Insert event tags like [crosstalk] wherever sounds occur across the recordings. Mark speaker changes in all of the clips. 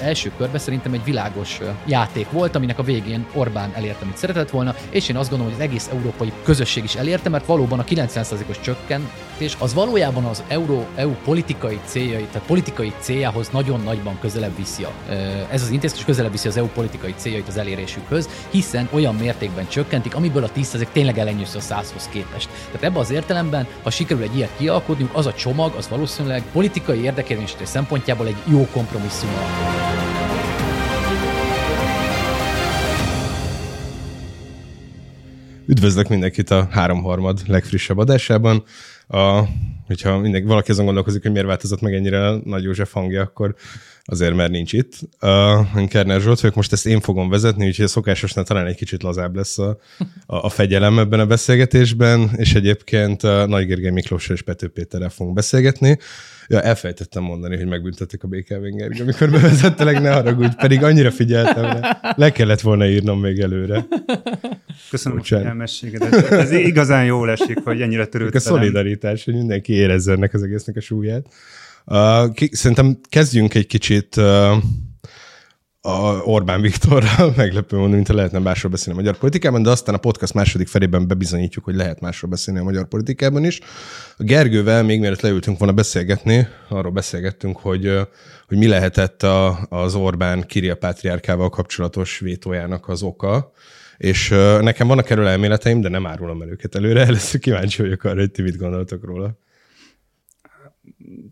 Speaker 1: első körben szerintem egy világos játék volt, aminek a végén Orbán elérte, amit szeretett volna, és én azt gondolom, hogy az egész európai közösség is elérte, mert valóban a 90%-os csökkentés az valójában az Euró, EU politikai céljai, tehát politikai céljához nagyon nagyban közelebb viszi. Ez az intézkedés közelebb viszi az EU politikai céljait az elérésükhöz, hiszen olyan mértékben csökkentik, amiből a 10% tényleg elenyősző a 100-hoz képest. Tehát ebben az értelemben, ha sikerül egy ilyet kialkotni, az a csomag, az valószínűleg politikai érdekérvényesítés szempontjából egy jó kompromisszum.
Speaker 2: Üdvözlök mindenkit a háromharmad legfrissebb adásában. A, hogyha mindenki, valaki azon gondolkozik, hogy miért változott meg ennyire Nagy József hangja, akkor azért, mert nincs itt. Uh, Kerner Zsolt vagyok, most ezt én fogom vezetni, úgyhogy a szokásosnál talán egy kicsit lazább lesz a, a, a fegyelem ebben a beszélgetésben, és egyébként Nagy Gergely Miklóssal és Pető Péterrel fogunk beszélgetni. Ja, elfejtettem mondani, hogy megbüntettek a BKV Gergely, amikor bevezettelek, ne haragudj, pedig annyira figyeltem, le, le kellett volna írnom még előre.
Speaker 3: Köszönöm Bocsán. a figyelmességedet. Ez igazán jól esik, hogy ennyire törődtem.
Speaker 2: A szolidaritás, hogy mindenki érezze ennek az egésznek a súlyát. Uh, ki, szerintem kezdjünk egy kicsit uh, a Orbán Viktorral, [laughs] meglepő mondani, mint lehetne másról beszélni a magyar politikában, de aztán a podcast második felében bebizonyítjuk, hogy lehet másról beszélni a magyar politikában is. A Gergővel még mielőtt leültünk volna beszélgetni, arról beszélgettünk, hogy, hogy mi lehetett a, az Orbán Kiria Pátriárkával kapcsolatos vétójának az oka, és nekem vannak erről elméleteim, de nem árulom el őket előre, [laughs] először kíváncsi vagyok arra, hogy ti mit gondoltok róla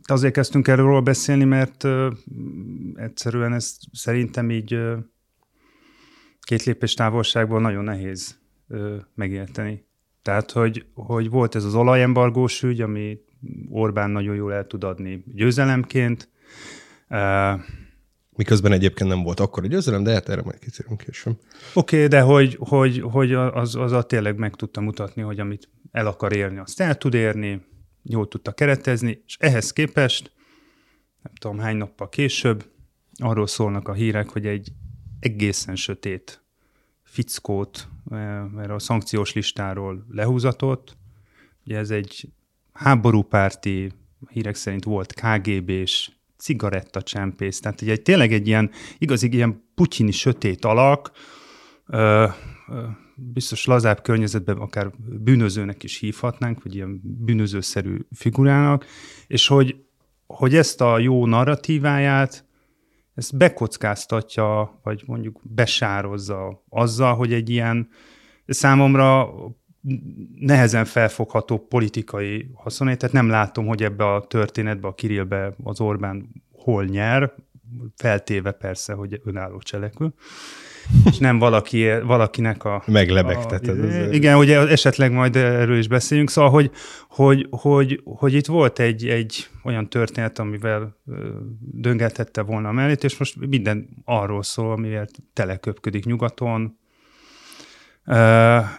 Speaker 3: azért kezdtünk erről beszélni, mert egyszerűen ezt szerintem így két lépés távolságból nagyon nehéz megérteni. Tehát, hogy, hogy volt ez az olajembargós ügy, ami Orbán nagyon jól el tud adni győzelemként.
Speaker 2: Miközben egyébként nem volt akkor a győzelem, de hát erre majd kitérünk később.
Speaker 3: Oké, okay, de hogy, hogy, hogy az, az a tényleg meg tudta mutatni, hogy amit el akar érni, azt el tud érni, jól tudta keretezni, és ehhez képest, nem tudom hány nappal később, arról szólnak a hírek, hogy egy egészen sötét fickót, mert a szankciós listáról lehúzatott. Ugye ez egy háborúpárti, hírek szerint volt KGB-s cigarettacsempész, tehát ugye tényleg egy ilyen igazi ilyen putyini sötét alak, ö, ö, biztos lazább környezetben akár bűnözőnek is hívhatnánk, vagy ilyen bűnözőszerű figurának, és hogy, hogy ezt a jó narratíváját, ezt bekockáztatja, vagy mondjuk besározza azzal, hogy egy ilyen számomra nehezen felfogható politikai haszonét, tehát nem látom, hogy ebbe a történetbe, a Kirillbe az Orbán hol nyer, feltéve persze, hogy önálló cselekvő és nem valaki, valakinek a...
Speaker 2: Meglebegteted.
Speaker 3: A, igen, ugye esetleg majd erről is beszéljünk, szóval, hogy, hogy, hogy, hogy itt volt egy, egy olyan történet, amivel döngetette volna a mellét, és most minden arról szól, amivel teleköpködik nyugaton,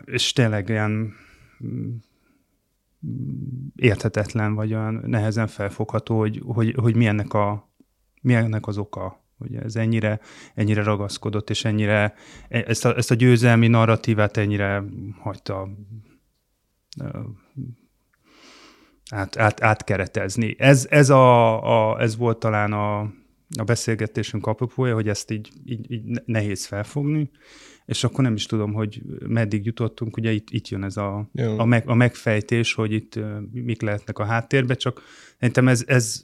Speaker 3: és tényleg ilyen mm, érthetetlen, vagy olyan nehezen felfogható, hogy, hogy, hogy mi, ennek a, mi ennek az oka hogy ez ennyire, ennyire ragaszkodott, és ennyire ezt a, ezt a győzelmi narratívát ennyire hagyta át, át, átkeretezni. Ez, ez, a, a, ez volt talán a, a beszélgetésünk apropója, hogy ezt így, így, így nehéz felfogni, és akkor nem is tudom, hogy meddig jutottunk, ugye itt, itt jön ez a, a, meg, a megfejtés, hogy itt mik lehetnek a háttérbe, csak szerintem ez, ez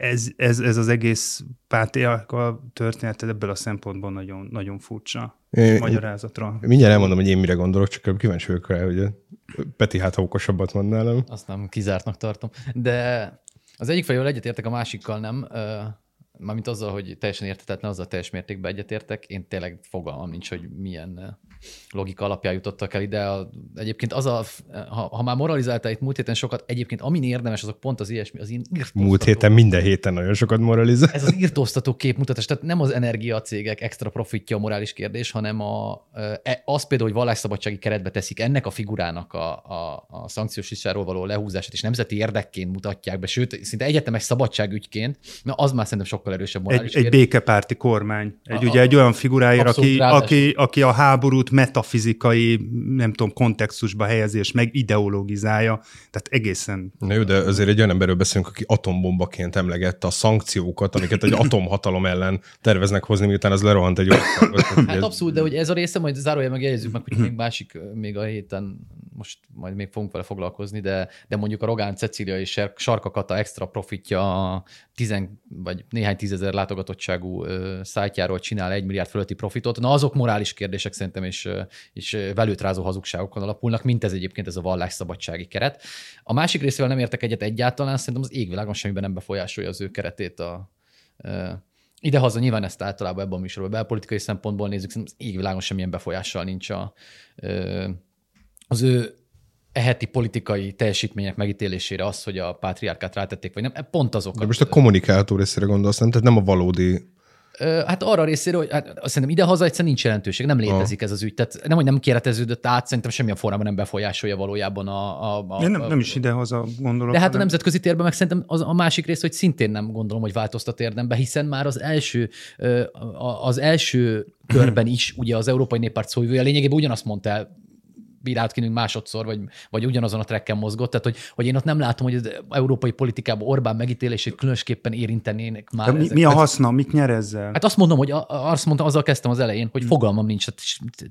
Speaker 3: ez, ez, ez az egész pártiaka történet ebből a szempontból nagyon, nagyon furcsa é, magyarázatra.
Speaker 2: Mindjárt elmondom, hogy én mire gondolok, csak kíváncsi vagyok rá, hogy Peti hát ha okosabbat mond nálam.
Speaker 1: Azt nem kizártnak tartom. De az egyik fejről egyetértek, a másikkal nem. Mármint azzal, hogy teljesen értetetlen, azzal teljes mértékben egyetértek. Én tényleg fogalmam nincs, hogy milyen logika alapján jutottak el ide. A, egyébként az a, ha, ha már moralizáltál itt múlt héten sokat, egyébként amin érdemes, azok pont az ilyesmi, az
Speaker 2: írtóztató. Múlt héten minden héten nagyon sokat moralizál.
Speaker 1: Ez az írtóztató képmutatás, tehát nem az energiacégek extra profitja a morális kérdés, hanem a, e, az például, hogy vallásszabadsági keretbe teszik ennek a figurának a, a, a szankciós listáról való lehúzását, és nemzeti érdekként mutatják be, sőt, szinte egyetemes szabadságügyként, mert az már szerintem sokkal erősebb morális
Speaker 3: Egy, egy békepárti kormány. Egy, a, ugye egy olyan figuráért, aki, aki, aki a háborút metafizikai, nem tudom, kontextusba helyezés, meg ideologizálja, tehát egészen...
Speaker 2: Na jó, de azért egy olyan emberről beszélünk, aki atombombaként emlegette a szankciókat, amiket egy [laughs] atomhatalom ellen terveznek hozni, miután az lerohant egy országot. [laughs]
Speaker 1: Hát abszolút, de hogy ez a része, majd zárójel meg jegyezzük meg, hogy még másik, még a héten, most majd még fogunk vele foglalkozni, de, de mondjuk a Rogán Cecília és Sarka Kata extra profitja a tizen, vagy néhány tízezer látogatottságú szájtjáról csinál egy milliárd fölötti profitot. Na azok morális kérdések szerintem, és, és velőtrázó hazugságokon alapulnak, mint ez egyébként ez a vallásszabadsági keret. A másik részével nem értek egyet egyáltalán, szerintem az égvilágon semmiben nem befolyásolja az ő keretét a, Idehaza nyilván ezt általában ebben a műsorban belpolitikai szempontból nézzük, szerintem az égvilágon semmilyen befolyással nincs a, az ő eheti politikai teljesítmények megítélésére az, hogy a pátriárkát rátették, vagy nem, e pont azok.
Speaker 2: De most a kommunikáltó részére gondolsz, nem? Tehát nem a valódi
Speaker 1: Hát arra részéről, hogy hát szerintem idehaza egyszerűen nincs jelentőség, nem létezik ez az ügy. Tehát nem, hogy nem kéreteződött át, szerintem semmilyen formában nem befolyásolja valójában a... a, a
Speaker 3: nem, nem is idehaza gondolok.
Speaker 1: De hát a nemzetközi térben meg szerintem az, a másik rész, hogy szintén nem gondolom, hogy változtat érdembe, hiszen már az első, az első körben is ugye az Európai Néppárt szóvivője lényegében ugyanazt mondta el bírálatként másodszor, vagy, vagy ugyanazon a trekken mozgott. Tehát, hogy, hogy én ott nem látom, hogy az európai politikában Orbán megítélését különösképpen érintenének már.
Speaker 3: mi, mi a haszna, mit nyer ezzel?
Speaker 1: Hát azt mondom, hogy a, azt mondtam, azzal kezdtem az elején, hogy fogalmam nincs, hát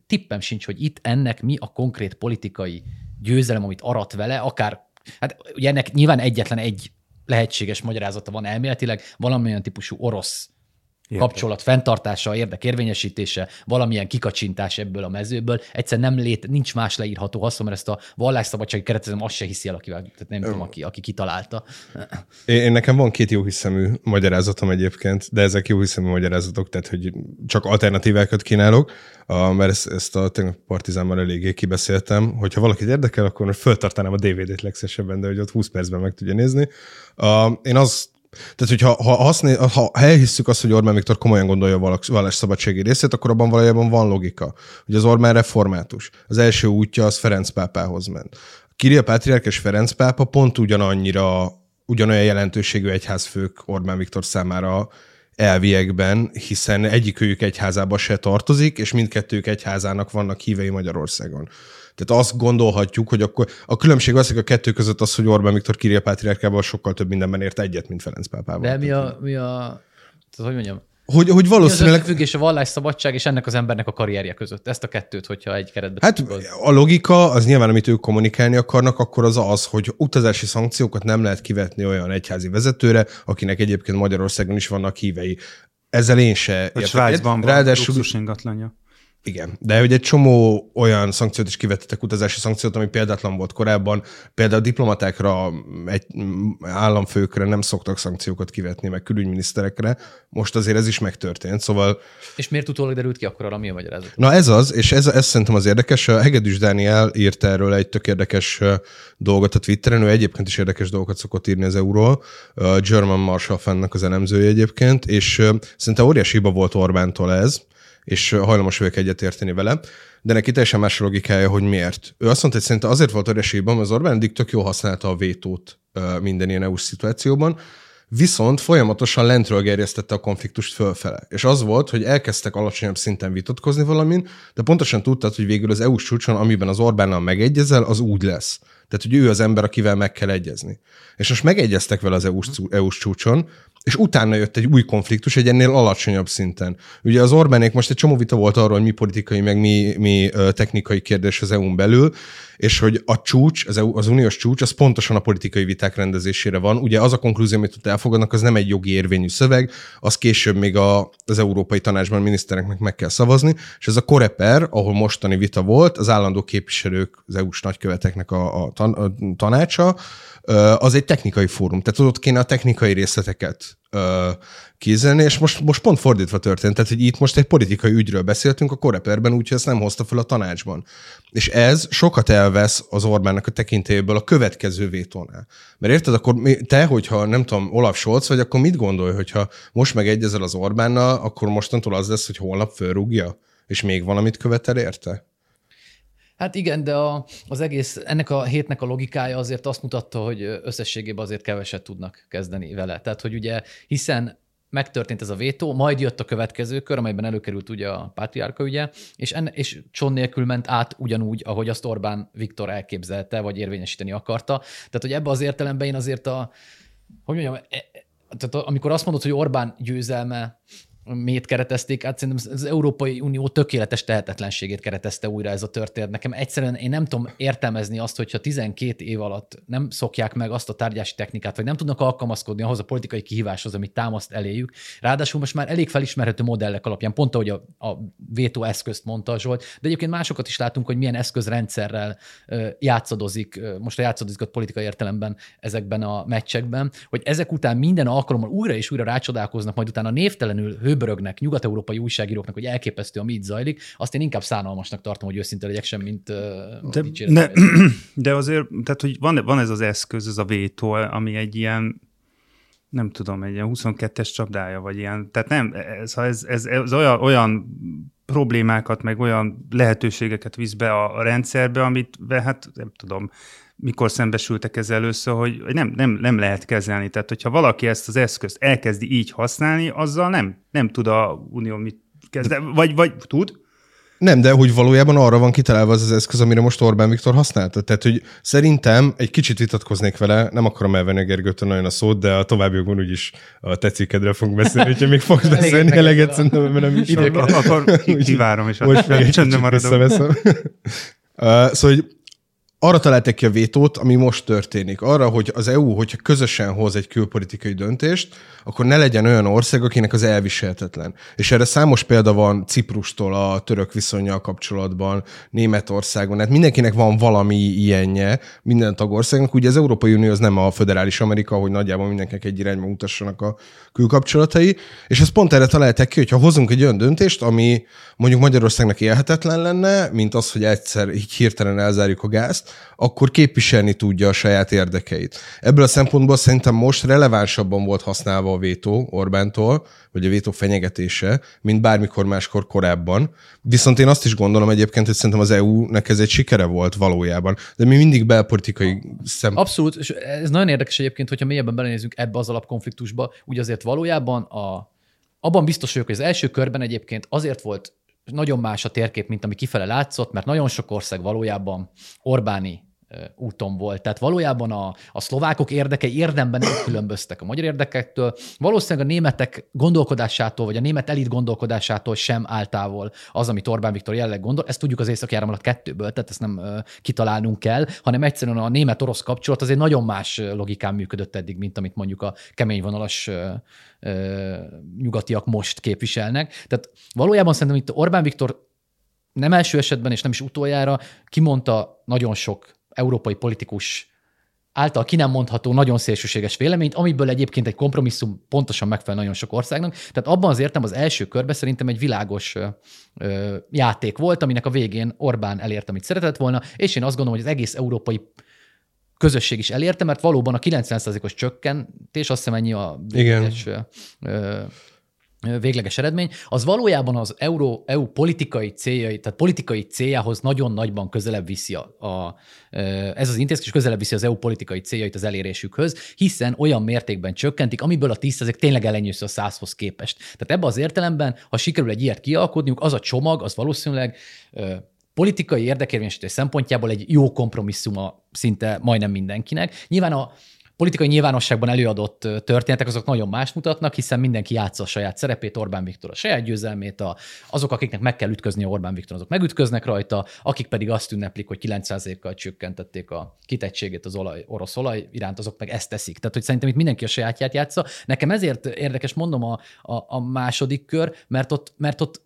Speaker 1: tippem sincs, hogy itt ennek mi a konkrét politikai győzelem, amit arat vele, akár, hát ugye ennek nyilván egyetlen egy lehetséges magyarázata van elméletileg, valamilyen típusú orosz Érde. kapcsolat fenntartása, érdekérvényesítése, valamilyen kikacsintás ebből a mezőből. Egyszer nem lét, nincs más leírható haszon, mert ezt a vallásszabadsági keretezem azt se hiszi el, akivel, tehát nem tudom, aki, aki kitalálta.
Speaker 2: Én, én, nekem van két jó hiszemű magyarázatom egyébként, de ezek jó hiszemű magyarázatok, tehát hogy csak alternatívákat kínálok, mert ezt, ezt a partizánban eléggé kibeszéltem, hogyha valakit érdekel, akkor föltartanám a DVD-t legszesebben, de hogy ott 20 percben meg tudja nézni. Én azt tehát, hogyha ha, haszné, ha elhisszük azt, hogy Orbán Viktor komolyan gondolja a vallásszabadsági részét, akkor abban valójában van logika, hogy az Orbán református. Az első útja az Ferenc pápához ment. Kirill Pátriárk és Ferenc pápa pont ugyanannyira, ugyanolyan jelentőségű egyházfők Orbán Viktor számára elviekben, hiszen egyikőjük egyházába se tartozik, és mindkettőjük egyházának vannak hívei Magyarországon. Tehát azt gondolhatjuk, hogy akkor a különbség hogy a kettő között az, hogy Orbán Viktor Kirill Pátriárkával sokkal több mindenben ért egyet, mint Ferenc pápával.
Speaker 1: De mi a, mi a tehát, hogy mondjam,
Speaker 2: hogy, hogy valószínűleg...
Speaker 1: Mi az a vallásszabadság és ennek az embernek a karrierje között? Ezt a kettőt, hogyha egy keretben
Speaker 2: Hát a logika, az nyilván, amit ők kommunikálni akarnak, akkor az az, hogy utazási szankciókat nem lehet kivetni olyan egyházi vezetőre, akinek egyébként Magyarországon is vannak hívei. Ezzel én se
Speaker 3: értek. Svájcban van Ráadásul... ingatlanja.
Speaker 2: Igen, de hogy egy csomó olyan szankciót is kivettetek, utazási szankciót, ami példátlan volt korábban. Például a diplomatákra, egy államfőkre nem szoktak szankciókat kivetni, meg külügyminiszterekre. Most azért ez is megtörtént, szóval...
Speaker 1: És miért utólag derült ki akkor arra, mi a magyarázat?
Speaker 2: Na ez az, és ez, ez szerintem az érdekes. Hegedűs Dániel írt erről egy tök érdekes dolgot a Twitteren, ő egyébként is érdekes dolgokat szokott írni az EU-ról, German Marshall Fennnek az elemzője egyébként, és szerintem óriási hiba volt Orbántól ez, és hajlamos vagyok egyetérteni vele, de neki teljesen más logikája, hogy miért. Ő azt mondta, hogy szerintem azért volt öresében, mert az Orbán eddig tök jól használta a vétót minden ilyen EU szituációban, viszont folyamatosan lentről gerjesztette a konfliktust fölfele. És az volt, hogy elkezdtek alacsonyabb szinten vitatkozni valamin, de pontosan tudtad, hogy végül az EU-s csúcson, amiben az Orbánnal megegyezel, az úgy lesz. Tehát, hogy ő az ember, akivel meg kell egyezni. És most megegyeztek vele az EU-s, EU-s csúcson, és utána jött egy új konfliktus egy ennél alacsonyabb szinten. Ugye az Orbánék most egy csomó vita volt arról, hogy mi politikai, meg mi, mi technikai kérdés az EU-n belül, és hogy a csúcs, az, EU, az uniós csúcs, az pontosan a politikai viták rendezésére van. Ugye az a konklúzió, amit ott elfogadnak, az nem egy jogi érvényű szöveg, az később még a, az Európai Tanácsban minisztereknek meg kell szavazni, és ez a Koreper, ahol mostani vita volt, az állandó képviselők, az EU-s nagyköveteknek a, a, tan, tanácsa, az egy technikai fórum, tehát ott kéne a technikai részleteket kézelni, és most, most pont fordítva történt, tehát hogy itt most egy politikai ügyről beszéltünk a koreperben, úgyhogy ezt nem hozta fel a tanácsban. És ez sokat elvesz az Orbánnak a tekintélyéből a következő vétónál. Mert érted, akkor te, hogyha nem tudom, Olaf Scholz vagy, akkor mit gondolj, hogyha most megegyezel az Orbánnal, akkor mostantól az lesz, hogy holnap fölrúgja, és még valamit követel érte?
Speaker 1: Hát igen, de a, az egész, ennek a hétnek a logikája azért azt mutatta, hogy összességében azért keveset tudnak kezdeni vele. Tehát, hogy ugye, hiszen megtörtént ez a vétó, majd jött a következő kör, amelyben előkerült ugye a pátriárka ügye, és, enne, és cson nélkül ment át ugyanúgy, ahogy azt Orbán Viktor elképzelte, vagy érvényesíteni akarta. Tehát, hogy ebbe az értelemben én azért a, hogy mondjam, e, e, tehát amikor azt mondod, hogy Orbán győzelme miért keretezték át, szerintem az Európai Unió tökéletes tehetetlenségét keretezte újra ez a történet. Nekem egyszerűen én nem tudom értelmezni azt, hogyha 12 év alatt nem szokják meg azt a tárgyási technikát, vagy nem tudnak alkalmazkodni ahhoz a politikai kihíváshoz, amit támaszt eléjük. Ráadásul most már elég felismerhető modellek alapján, pont ahogy a, a vétó eszközt mondta Zsolt, de egyébként másokat is látunk, hogy milyen eszközrendszerrel játszadozik, most a játszadozik a politikai értelemben ezekben a meccsekben, hogy ezek után minden alkalommal újra és újra rácsodálkoznak, majd utána névtelenül hőbörögnek nyugat-európai újságíróknak, hogy elképesztő, ami itt zajlik, azt én inkább szánalmasnak tartom, hogy őszinte legyek sem, mint uh,
Speaker 3: de, ne, de azért, tehát, hogy van, van ez az eszköz, ez a vétó, ami egy ilyen nem tudom, egy ilyen 22-es csapdája, vagy ilyen, tehát nem, ez, ez, ez, ez olyan, olyan problémákat, meg olyan lehetőségeket visz be a, a rendszerbe, amit hát nem tudom, mikor szembesültek ezzel először, hogy nem, nem, nem lehet kezelni. Tehát, hogyha valaki ezt az eszközt elkezdi így használni, azzal nem, nem tud a Unió mit kezdeni. Vagy, vagy tud,
Speaker 2: nem, de hogy valójában arra van kitalálva az az eszköz, amire most Orbán Viktor használta. Tehát, hogy szerintem egy kicsit vitatkoznék vele, nem akarom elvenni a Gergőtől nagyon a szót, de a továbbiakban úgyis a tetszikedre fogunk beszélni, hogyha még fogsz [laughs] beszélni eleget, szerintem ebben nem is.
Speaker 3: Akkor kivárom, és
Speaker 2: most még egy visszaveszem. [laughs] uh, szóval, hogy arra találták ki a vétót, ami most történik. Arra, hogy az EU, hogyha közösen hoz egy külpolitikai döntést, akkor ne legyen olyan ország, akinek az elviselhetetlen. És erre számos példa van Ciprustól a török viszonyjal kapcsolatban, Németországon. Hát mindenkinek van valami ilyenje, minden tagországnak. Ugye az Európai Unió az nem a föderális Amerika, hogy nagyjából mindenkinek egy irányba mutassanak a külkapcsolatai. És ezt pont erre találták ki, hogyha hozunk egy olyan döntést, ami mondjuk Magyarországnak élhetetlen lenne, mint az, hogy egyszer így hirtelen elzárjuk a gázt, akkor képviselni tudja a saját érdekeit. Ebből a szempontból szerintem most relevánsabban volt használva a vétó Orbántól, vagy a vétó fenyegetése, mint bármikor máskor korábban. Viszont én azt is gondolom egyébként, hogy szerintem az EU-nek ez egy sikere volt valójában. De mi mindig belpolitikai szem...
Speaker 1: Abszolút, és ez nagyon érdekes egyébként, hogyha mélyebben belenézünk ebbe az alapkonfliktusba, úgy azért valójában a, abban biztos vagyok, hogy az első körben egyébként azért volt nagyon más a térkép, mint ami kifele látszott, mert nagyon sok ország valójában Orbáni úton volt. Tehát valójában a, a szlovákok érdekei érdemben nem különböztek a magyar érdekektől. Valószínűleg a németek gondolkodásától, vagy a német elit gondolkodásától sem áll az, amit Orbán Viktor jelenleg gondol. Ezt tudjuk az északi áramlat kettőből, tehát ezt nem kitalálnunk kell, hanem egyszerűen a német-orosz kapcsolat azért nagyon más logikán működött eddig, mint amit mondjuk a keményvonalas uh, uh, nyugatiak most képviselnek. Tehát valójában szerintem itt Orbán Viktor nem első esetben, és nem is utoljára kimondta nagyon sok európai politikus által ki nem mondható nagyon szélsőséges véleményt, amiből egyébként egy kompromisszum pontosan megfelel nagyon sok országnak. Tehát abban az értem az első körben szerintem egy világos ö, játék volt, aminek a végén Orbán elért, amit szeretett volna, és én azt gondolom, hogy az egész európai közösség is elérte, mert valóban a 90%-os csökkentés, azt hiszem ennyi a
Speaker 2: Igen.
Speaker 1: Végleges eredmény, az valójában az Euró, EU politikai céljai, tehát politikai céljához nagyon nagyban közelebb viszi a, a ez az intézkedés közelebb viszi az EU politikai céljait az elérésükhöz, hiszen olyan mértékben csökkentik, amiből a 10 tényleg elenyősző a 100-hoz képest. Tehát ebben az értelemben, ha sikerül egy ilyet kialkotniuk, az a csomag, az valószínűleg politikai érdekérvényesítés szempontjából egy jó kompromisszuma szinte majdnem mindenkinek. Nyilván a politikai nyilvánosságban előadott történetek azok nagyon más mutatnak, hiszen mindenki játsza a saját szerepét, Orbán Viktor a saját győzelmét, a, azok, akiknek meg kell ütközni Orbán Viktor, azok megütköznek rajta, akik pedig azt ünneplik, hogy 9%-kal csökkentették a kitettségét az olaj, orosz olaj iránt, azok meg ezt teszik. Tehát, hogy szerintem itt mindenki a sajátját játsza. Nekem ezért érdekes mondom a, a, a második kör, mert ott, mert ott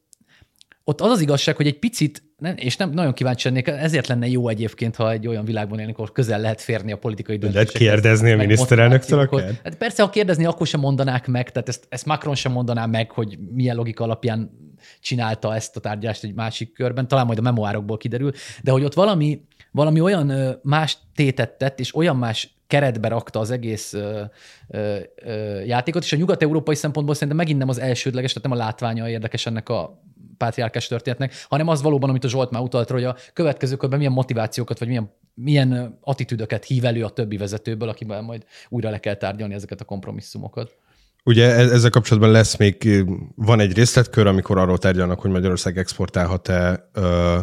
Speaker 1: ott az az igazság, hogy egy picit, nem, és nem nagyon kíváncsi lennék, ezért lenne jó egyébként, ha egy olyan világban élünk, ahol közel lehet férni a politikai
Speaker 2: döntésekhez. Lehet kérdezni a miniszterelnöktől akár?
Speaker 1: Hát persze, ha kérdezni, akkor sem mondanák meg, tehát ezt, ezt Macron sem mondaná meg, hogy milyen logika alapján csinálta ezt a tárgyást egy másik körben, talán majd a memoárokból kiderül, de hogy ott valami, valami olyan más tétet tett, és olyan más keretbe rakta az egész ö, ö, ö, játékot, és a nyugat-európai szempontból szerintem megint nem az elsődleges, tehát nem a látványa érdekes ennek a pátriárkás történetnek, hanem az valóban, amit a Zsolt már utalt hogy a következő körben milyen motivációkat, vagy milyen, milyen attitűdöket hív elő a többi vezetőből, akivel majd újra le kell tárgyalni ezeket a kompromisszumokat.
Speaker 2: Ugye e- ezzel kapcsolatban lesz még, van egy részletkör, amikor arról tárgyalnak, hogy Magyarország exportálhat-e ö,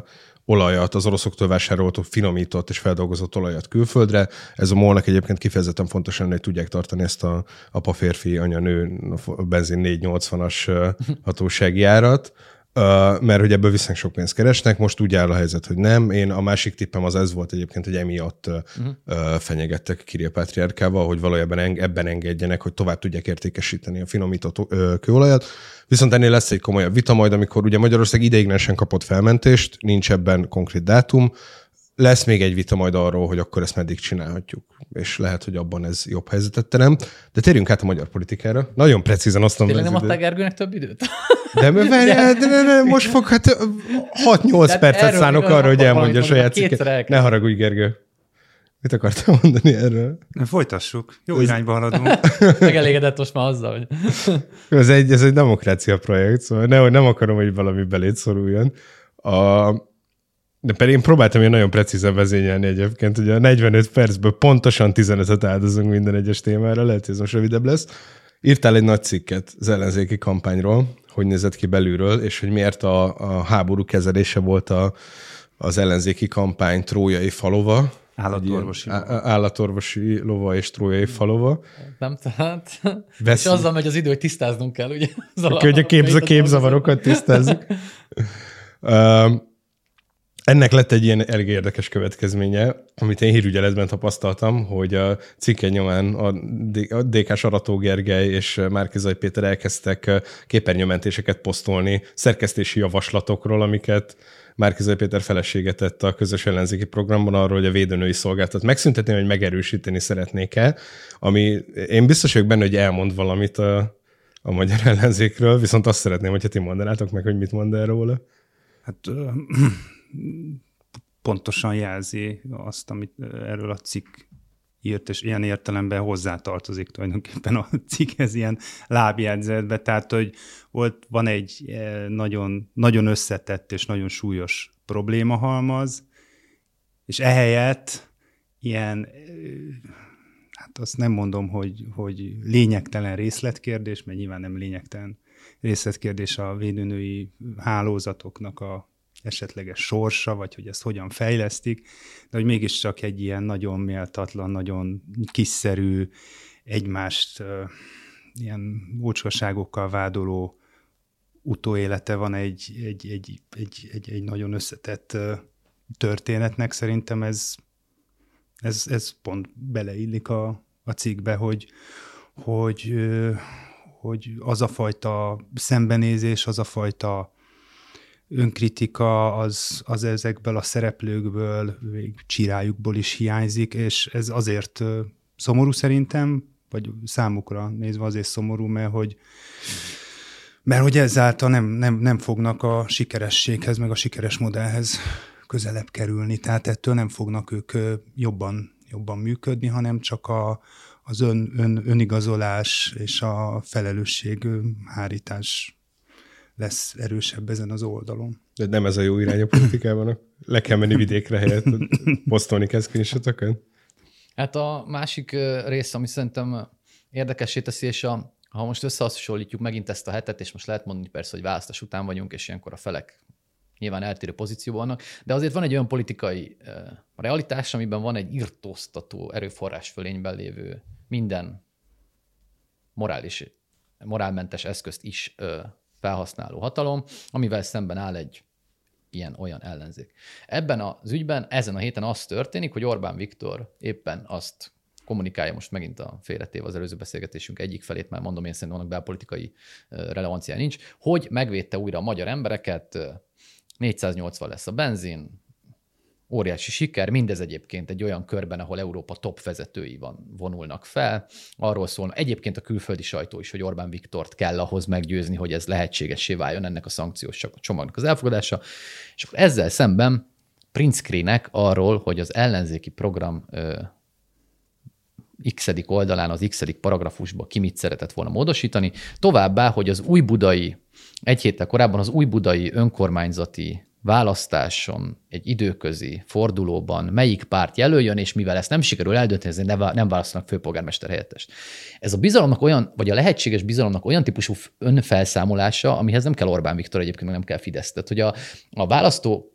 Speaker 2: olajat, az oroszoktól vásárolt, finomított és feldolgozott olajat külföldre. Ez a molnak egyébként kifejezetten fontos lenne, hogy tudják tartani ezt a apa-férfi, anya-nő benzin 480-as hatósági árat mert hogy ebből viszonylag sok pénzt keresnek, most úgy áll a helyzet, hogy nem. Én a másik tippem az ez volt egyébként, hogy emiatt uh-huh. fenyegettek Kirill Pátriárkával, hogy valójában ebben engedjenek, hogy tovább tudják értékesíteni a finomított kőolajat. Viszont ennél lesz egy komolyabb vita majd, amikor ugye Magyarország ideiglenesen kapott felmentést, nincs ebben konkrét dátum, lesz még egy vita majd arról, hogy akkor ezt meddig csinálhatjuk, és lehet, hogy abban ez jobb helyzetet terem. De térjünk át a magyar politikára. Nagyon precízen azt mondom.
Speaker 1: Tényleg nem adták Gergőnek több időt?
Speaker 2: De, de, de, de, [laughs] de most fog, hát 6-8 percet szánok arra, hogy elmondja a saját cikket. Ne haragudj, Gergő. Mit akartam mondani erről?
Speaker 3: Folytassuk. Jó ez... irányba haladunk. [laughs]
Speaker 1: Megelégedett most már azzal, hogy... [laughs]
Speaker 2: ez, egy, ez egy demokrácia projekt, szóval nehogy nem akarom, hogy valami belét szoruljon. A, de pedig én próbáltam ilyen nagyon precízen vezényelni egyébként, hogy a 45 percből pontosan 15-öt áldozunk minden egyes témára, lehet, hogy ez most rövidebb lesz. Írtál egy nagy cikket az ellenzéki kampányról, hogy nézett ki belülről, és hogy miért a, a háború kezelése volt a, az ellenzéki kampány trójai falova.
Speaker 3: Állatorvosi
Speaker 2: lova. Állatorvosi lova és trójai falova.
Speaker 1: Nem tehát. Vesz... És azzal megy az idő, hogy tisztáznunk kell, ugye?
Speaker 2: Hogy a képz, képzavarokat tisztázzuk. [laughs] Ennek lett egy ilyen elég érdekes következménye, amit én hírügyeletben tapasztaltam, hogy a cikke nyomán a DK Sarató Gergely és Márkizai Péter elkezdtek képernyőmentéseket posztolni szerkesztési javaslatokról, amiket Márkizai Péter felesége tett a közös ellenzéki programban arról, hogy a védőnői szolgáltat megszüntetni, vagy megerősíteni szeretnék-e, ami én biztos vagyok benne, hogy elmond valamit a, a magyar ellenzékről, viszont azt szeretném, hogyha ti mondanátok meg, hogy mit mond erről róla.
Speaker 3: Hát [clears throat] pontosan jelzi azt, amit erről a cikk írt, és ilyen értelemben hozzátartozik tulajdonképpen a cikkhez ilyen lábjegyzetbe, tehát hogy volt, van egy nagyon, nagyon összetett és nagyon súlyos problémahalmaz, és ehelyett ilyen, hát azt nem mondom, hogy, hogy lényegtelen részletkérdés, mert nyilván nem lényegtelen részletkérdés a védőnői hálózatoknak a esetleges sorsa, vagy hogy ezt hogyan fejlesztik, de hogy mégiscsak egy ilyen nagyon méltatlan, nagyon kiszerű, egymást ilyen ócskaságokkal vádoló utóélete van egy, egy, egy, egy, egy, egy nagyon összetett történetnek. Szerintem ez, ez, ez pont beleillik a, a cikkbe, hogy, hogy, hogy az a fajta szembenézés, az a fajta önkritika az, az ezekből a szereplőkből, csirájukból is hiányzik, és ez azért szomorú szerintem, vagy számukra nézve azért szomorú, mert hogy mert hogy ezáltal nem, nem, nem fognak a sikerességhez, meg a sikeres modellhez közelebb kerülni, tehát ettől nem fognak ők jobban, jobban működni, hanem csak a, az ön, ön, önigazolás és a felelősség hárítás lesz erősebb ezen az oldalon.
Speaker 2: De nem ez a jó irány a politikában, le kell menni vidékre helyett, posztolni kell screenshotokat?
Speaker 1: Hát a másik rész, ami szerintem érdekessé teszi, és a, ha most összehasonlítjuk megint ezt a hetet, és most lehet mondani persze, hogy választás után vagyunk, és ilyenkor a felek nyilván eltérő pozícióban vannak, de azért van egy olyan politikai realitás, amiben van egy irtóztató erőforrás fölényben lévő minden morális, morálmentes eszközt is felhasználó hatalom, amivel szemben áll egy ilyen-olyan ellenzék. Ebben az ügyben ezen a héten az történik, hogy Orbán Viktor éppen azt kommunikálja most megint a félretéve az előző beszélgetésünk egyik felét, már mondom én szerintem annak belpolitikai relevanciája nincs, hogy megvédte újra a magyar embereket, 480 lesz a benzin, óriási siker, mindez egyébként egy olyan körben, ahol Európa top vezetői van, vonulnak fel. Arról szól egyébként a külföldi sajtó is, hogy Orbán Viktort kell ahhoz meggyőzni, hogy ez lehetségessé váljon ennek a szankciós csomagnak az elfogadása. És akkor ezzel szemben Prince arról, hogy az ellenzéki program ö, x oldalán, az x paragrafusba ki mit szeretett volna módosítani. Továbbá, hogy az új budai, egy héttel korábban az új budai önkormányzati választáson, egy időközi fordulóban melyik párt jelöljön, és mivel ezt nem sikerül eldönteni, ezért nem választanak főpolgármester helyettest. Ez a bizalomnak olyan, vagy a lehetséges bizalomnak olyan típusú önfelszámolása, amihez nem kell Orbán Viktor egyébként, nem kell Fidesz. Tehát, hogy a, a választó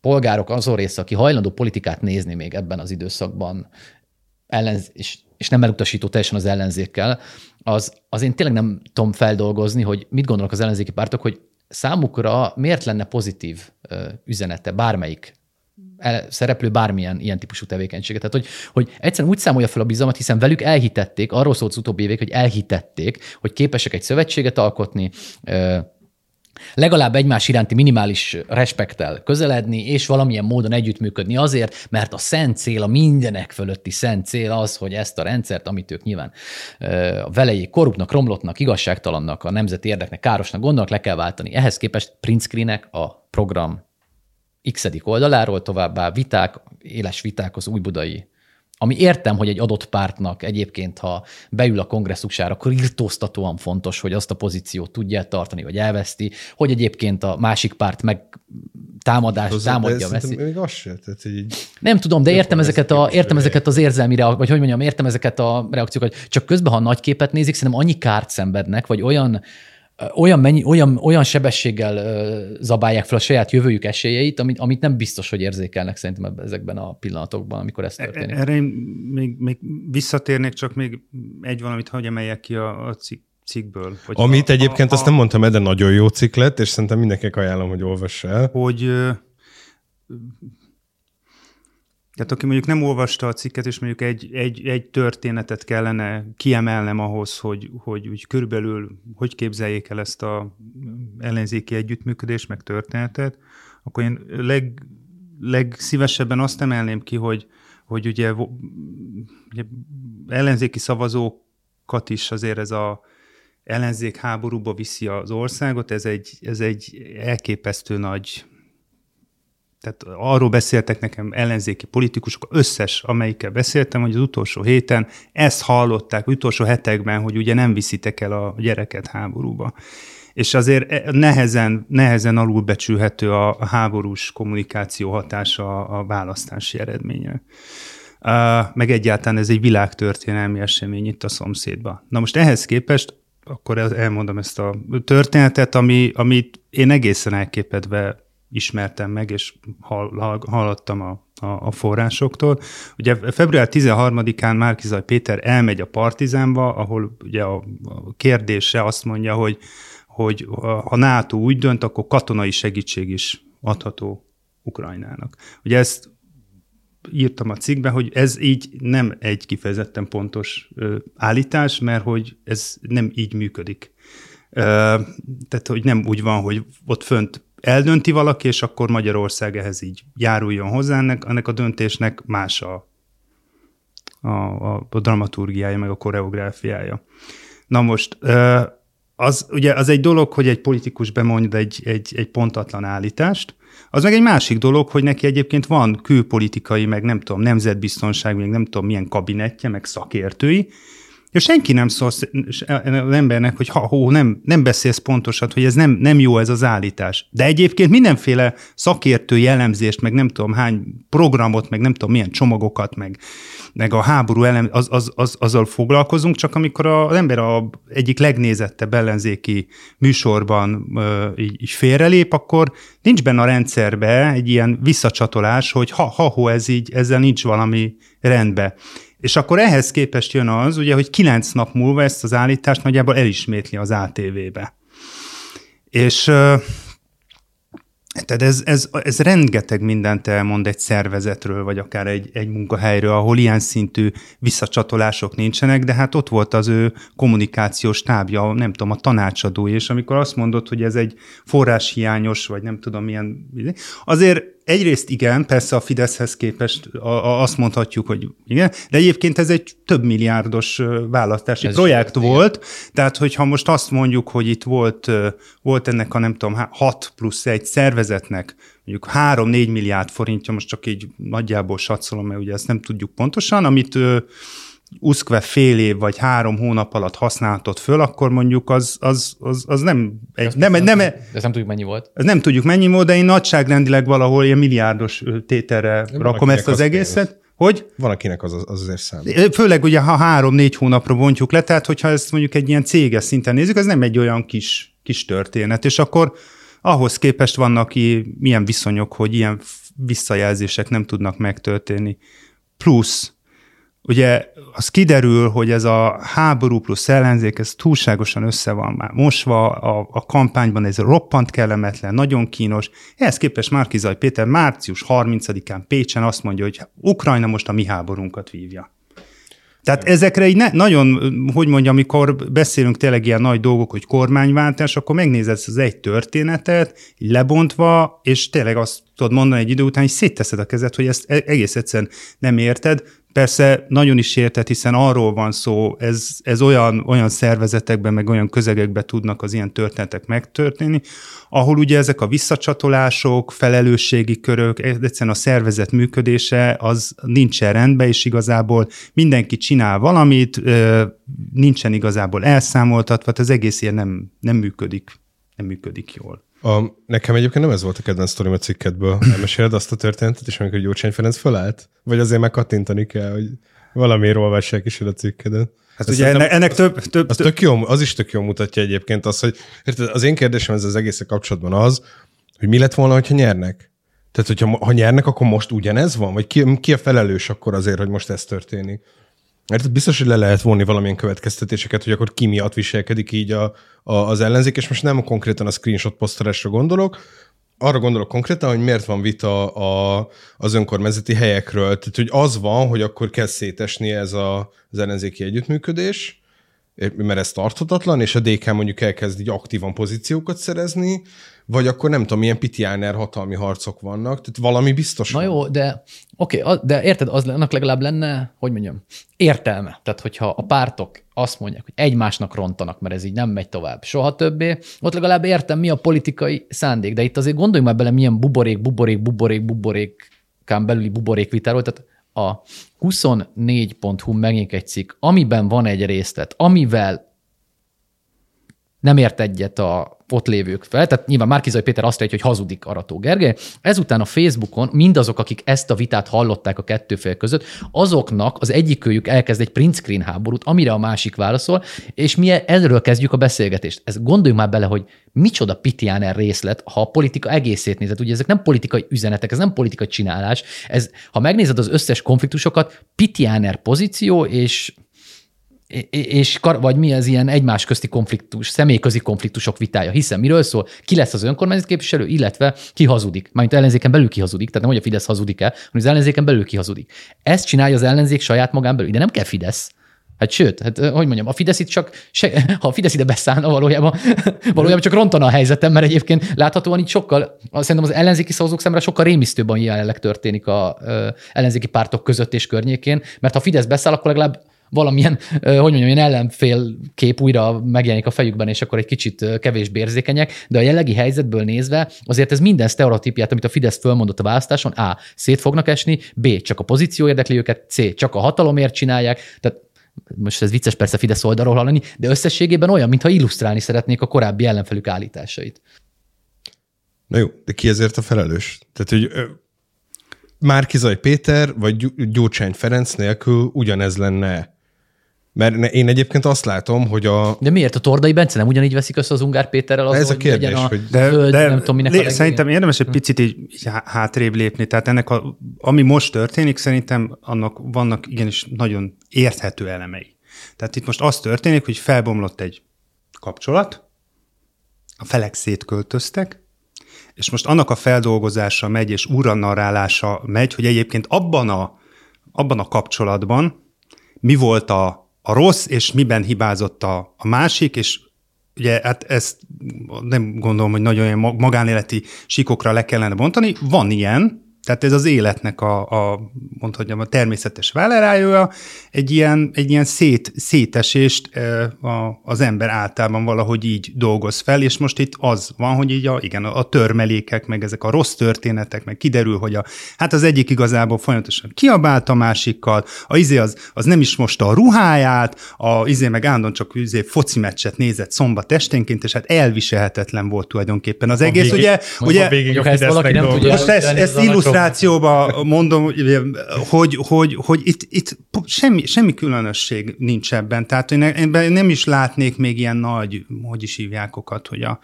Speaker 1: polgárok azon része, aki hajlandó politikát nézni még ebben az időszakban, ellenz, és, és nem elutasító teljesen az ellenzékkel, az, az én tényleg nem tudom feldolgozni, hogy mit gondolnak az ellenzéki pártok, hogy számukra miért lenne pozitív üzenete bármelyik szereplő bármilyen ilyen típusú tevékenységet. Tehát, hogy, hogy egyszerűen úgy számolja fel a bizalmat, hiszen velük elhitették, arról szólt az utóbbi évek, hogy elhitették, hogy képesek egy szövetséget alkotni, legalább egymás iránti minimális respektel közeledni, és valamilyen módon együttműködni azért, mert a szent cél, a mindenek fölötti szent cél az, hogy ezt a rendszert, amit ők nyilván a velejék korruptnak, romlottnak, igazságtalannak, a nemzeti érdeknek, károsnak gondolnak, le kell váltani. Ehhez képest print screenek a program x oldaláról továbbá viták, éles viták az újbudai ami értem, hogy egy adott pártnak egyébként, ha beül a kongresszusára, akkor irtóztatóan fontos, hogy azt a pozíciót tudja tartani, vagy elveszti, hogy egyébként a másik párt meg támadás, Hozzá, támadja, veszi.
Speaker 2: Még az se, tehát így
Speaker 1: Nem tudom, de értem ezeket, a, értem ezeket az érzelmi reakciókat, vagy hogy mondjam, értem ezeket a reakciókat, csak közben, ha a nagy képet nézik, szerintem annyi kárt szenvednek, vagy olyan olyan, mennyi, olyan, olyan sebességgel zabálják fel a saját jövőjük esélyeit, amit, amit nem biztos, hogy érzékelnek szerintem ezekben a pillanatokban, amikor ez történik.
Speaker 3: Erre én még, még visszatérnék, csak még egy valamit, hogy emeljek ki a, a cikk cikkből.
Speaker 2: Hogy Amit a, egyébként a, a, azt nem mondtam, de nagyon jó cikk lett, és szerintem mindenkinek ajánlom, hogy olvassa el.
Speaker 3: Hogy tehát aki mondjuk nem olvasta a cikket, és mondjuk egy, egy, egy történetet kellene kiemelnem ahhoz, hogy, hogy úgy körülbelül hogy képzeljék el ezt a ellenzéki együttműködést, meg történetet, akkor én leg, legszívesebben azt emelném ki, hogy, hogy ugye, ugye ellenzéki szavazókat is azért ez a ellenzék háborúba viszi az országot, ez egy, ez egy elképesztő nagy tehát arról beszéltek nekem ellenzéki politikusok, összes, amelyikkel beszéltem, hogy az utolsó héten ezt hallották, utolsó hetekben, hogy ugye nem viszitek el a gyereket háborúba. És azért e, nehezen, nehezen alulbecsülhető a háborús kommunikáció hatása a választási eredményre. Meg egyáltalán ez egy világtörténelmi esemény itt a szomszédban. Na most ehhez képest akkor elmondom ezt a történetet, ami, amit én egészen elképedve ismertem meg, és hall, hallottam a, a, a forrásoktól. Ugye február 13-án Márkizaj Péter elmegy a Partizánba, ahol ugye a, kérdése azt mondja, hogy, hogy ha NATO úgy dönt, akkor katonai segítség is adható Ukrajnának. Ugye ezt írtam a cikkben, hogy ez így nem egy kifejezetten pontos állítás, mert hogy ez nem így működik. Tehát, hogy nem úgy van, hogy ott fönt eldönti valaki, és akkor Magyarország ehhez így járuljon hozzá, ennek, ennek a döntésnek más a, a, a, a dramaturgiája, meg a koreográfiája. Na most, az, ugye az egy dolog, hogy egy politikus bemond egy, egy, egy pontatlan állítást, az meg egy másik dolog, hogy neki egyébként van külpolitikai, meg nem tudom, nemzetbiztonság, meg nem tudom milyen kabinetje, meg szakértői, és senki nem szól az embernek, hogy ha, hó, nem, nem beszélsz pontosan, hogy ez nem, nem jó ez az állítás. De egyébként mindenféle szakértő jellemzést, meg nem tudom hány programot, meg nem tudom milyen csomagokat, meg, meg a háború elem, az, az, az, azzal foglalkozunk, csak amikor az ember a egyik legnézettebb ellenzéki műsorban ö, így, így félrelép, akkor nincs benne a rendszerbe egy ilyen visszacsatolás, hogy ha, ha, ho, ez így, ezzel nincs valami rendbe. És akkor ehhez képest jön az, ugye, hogy kilenc nap múlva ezt az állítást nagyjából elismétli az ATV-be. És tehát ez, ez, ez rengeteg mindent elmond egy szervezetről, vagy akár egy, egy munkahelyről, ahol ilyen szintű visszacsatolások nincsenek, de hát ott volt az ő kommunikációs tábja, nem tudom, a tanácsadó, és amikor azt mondott, hogy ez egy forráshiányos, vagy nem tudom milyen, azért egyrészt igen, persze a Fideszhez képest a, a, azt mondhatjuk, hogy igen, de egyébként ez egy több milliárdos választási ez projekt volt, igen. tehát hogyha most azt mondjuk, hogy itt volt, volt ennek a nem tudom, 6 plusz egy szervezetnek mondjuk 3-4 milliárd forintja, most csak így nagyjából satszolom, mert ugye ezt nem tudjuk pontosan, amit uszkve fél év vagy három hónap alatt használhatod föl, akkor mondjuk az, az, az, az nem, egy, nem, nem, nem,
Speaker 1: Ez nem tudjuk, mennyi volt.
Speaker 3: ez nem tudjuk mennyi volt, de én nagyságrendileg valahol ilyen milliárdos tételre rakom
Speaker 2: valakinek
Speaker 3: ezt az
Speaker 2: az
Speaker 3: egészet. Hogy?
Speaker 2: Van, akinek az, az azért számít.
Speaker 3: Főleg ugye, ha három-négy hónapra bontjuk le, tehát hogyha ezt mondjuk egy ilyen céges szinten nézzük, ez nem egy olyan kis, kis történet, és akkor ahhoz képest vannak i- milyen viszonyok, hogy ilyen visszajelzések nem tudnak megtörténni. Plusz, ugye az kiderül, hogy ez a háború plusz ellenzék, ez túlságosan össze van már mosva, a, a kampányban ez roppant kellemetlen, nagyon kínos. Ehhez képest Márkizaj Péter március 30-án Pécsen azt mondja, hogy Ukrajna most a mi háborunkat vívja. Tehát ezekre így ne, nagyon, hogy mondjam, amikor beszélünk tényleg ilyen nagy dolgok, hogy kormányváltás, akkor megnézed ezt az egy történetet, így lebontva, és tényleg azt tudod mondani egy idő után, hogy szétteszed a kezed, hogy ezt e- egész egyszerűen nem érted. Persze nagyon is érted, hiszen arról van szó, ez, ez olyan, olyan szervezetekben, meg olyan közegekben tudnak az ilyen történetek megtörténni, ahol ugye ezek a visszacsatolások, felelősségi körök, egyszerűen a szervezet működése az nincsen rendben, és igazából mindenki csinál valamit, nincsen igazából elszámoltatva, tehát az egész ilyen nem, nem működik, nem működik jól.
Speaker 2: A, nekem egyébként nem ez volt a kedvenc sztorim a cikketből. [clears throat] Elmeséled azt a történetet, és amikor Gyurcsány Ferenc fölállt? Vagy azért meg kattintani kell, hogy valamiért olvassák is el a cikkedet?
Speaker 3: Hát
Speaker 2: Ezt
Speaker 3: ugye ennek, ennek több, több,
Speaker 2: Az,
Speaker 3: több
Speaker 2: tök jó, az is tök jó mutatja egyébként azt, hogy érted, az én kérdésem ez az egész kapcsolatban az, hogy mi lett volna, hogyha nyernek? Tehát, hogyha ha nyernek, akkor most ugyanez van? Vagy ki, ki a felelős akkor azért, hogy most ez történik? Mert biztos, hogy le lehet vonni valamilyen következtetéseket, hogy akkor ki miatt viselkedik így a, a, az ellenzék, és most nem konkrétan a screenshot posztolásra gondolok, arra gondolok konkrétan, hogy miért van vita a, az önkormányzati helyekről. Tehát, hogy az van, hogy akkor kezd szétesni ez a, az ellenzéki együttműködés, mert ez tarthatatlan, és a DK mondjuk elkezd így aktívan pozíciókat szerezni, vagy akkor nem tudom, milyen pitiáner hatalmi harcok vannak, tehát valami biztos
Speaker 1: Na
Speaker 2: van.
Speaker 1: jó, de oké, okay, de érted, az, annak legalább lenne, hogy mondjam, értelme. Tehát, hogyha a pártok azt mondják, hogy egymásnak rontanak, mert ez így nem megy tovább soha többé, ott legalább értem, mi a politikai szándék. De itt azért gondoljunk már bele, milyen buborék, buborék, buborék, buborékán belüli buborékvitáról. Tehát a 24.hu megint egy cikk, amiben van egy részlet, amivel nem ért egyet a ott lévők fel. Tehát nyilván Márkizai Péter azt írja, hogy hazudik Arató Gergely. Ezután a Facebookon mindazok, akik ezt a vitát hallották a kettő fél között, azoknak az egyikőjük elkezd egy print screen háborút, amire a másik válaszol, és mi erről kezdjük a beszélgetést. Ez gondoljunk már bele, hogy micsoda pitiáner részlet, ha a politika egészét nézed. Ugye ezek nem politikai üzenetek, ez nem politikai csinálás. Ez, ha megnézed az összes konfliktusokat, pitiáner pozíció és és kar, vagy mi az ilyen egymás közti konfliktus, személyközi konfliktusok vitája. Hiszen miről szól? Ki lesz az önkormányzat képviselő, illetve ki hazudik. Mármint ellenzéken belül ki hazudik, tehát nem, hogy a Fidesz hazudik el, hanem az ellenzéken belül ki hazudik. Ezt csinálja az ellenzék saját magán belül. Ide nem kell Fidesz. Hát sőt, hát hogy mondjam, a Fidesz itt csak, se, [laughs] ha a Fidesz ide beszállna valójában, [laughs] valójában csak rontana a helyzetem, mert egyébként láthatóan itt sokkal, szerintem az ellenzéki szavazók szemre sokkal rémisztőbb, ami jelenleg történik a ö, ellenzéki pártok között és környékén, mert ha Fidesz beszáll, akkor legalább valamilyen, hogy mondjam, ilyen ellenfél kép újra megjelenik a fejükben, és akkor egy kicsit kevésbé érzékenyek, de a jellegi helyzetből nézve azért ez minden sztereotípiát, amit a Fidesz fölmondott a választáson, A. szét fognak esni, B. csak a pozíció érdekli őket, C. csak a hatalomért csinálják, tehát most ez vicces persze Fidesz oldalról hallani, de összességében olyan, mintha illusztrálni szeretnék a korábbi ellenfelük állításait.
Speaker 2: Na jó, de ki ezért a felelős? Tehát, hogy Márkizaj Péter vagy Gy- Gyurcsány Ferenc nélkül ugyanez lenne. Mert én egyébként azt látom, hogy a...
Speaker 1: De miért a Tordai Bence nem ugyanígy veszik össze az Ungár Péterrel? Az,
Speaker 2: Ez a
Speaker 1: hogy
Speaker 2: kérdés,
Speaker 1: a
Speaker 2: hogy-
Speaker 3: De,
Speaker 1: föld,
Speaker 3: de
Speaker 1: nem tudom, minek
Speaker 3: lé,
Speaker 1: a
Speaker 3: szerintem érdemes egy picit így, így há- hátrébb lépni. Tehát ennek, a, ami most történik, szerintem annak vannak igenis nagyon érthető elemei. Tehát itt most az történik, hogy felbomlott egy kapcsolat, a felek szétköltöztek, és most annak a feldolgozása megy, és újra narrálása megy, hogy egyébként abban a, abban a kapcsolatban mi volt a, a rossz, és miben hibázott a, a másik, és ugye hát ezt nem gondolom, hogy nagyon olyan magánéleti sikokra le kellene bontani. Van ilyen, tehát ez az életnek a, a mondhatjam, a természetes válerájója, egy ilyen, egy ilyen szét, szétesést a, az ember általában valahogy így dolgoz fel, és most itt az van, hogy így a, igen, a törmelékek, meg ezek a rossz történetek, meg kiderül, hogy a, hát az egyik igazából folyamatosan kiabált a másikkal, a izé az, az nem is most a ruháját, a izé meg állandóan csak izé foci meccset nézett szombat esténként, és hát elviselhetetlen volt tulajdonképpen az egész.
Speaker 2: végig-
Speaker 3: ugye, ugye,
Speaker 2: végig a
Speaker 1: Hogyha ezt valaki nem
Speaker 2: dolgozik.
Speaker 1: tudja-
Speaker 3: most ezt, ezt illusztrációba mondom, hogy, hogy, hogy itt, itt semmi, semmi különösség nincs ebben. Tehát én ebben nem is látnék még ilyen nagy, hogy is hívjákokat, hogy, a,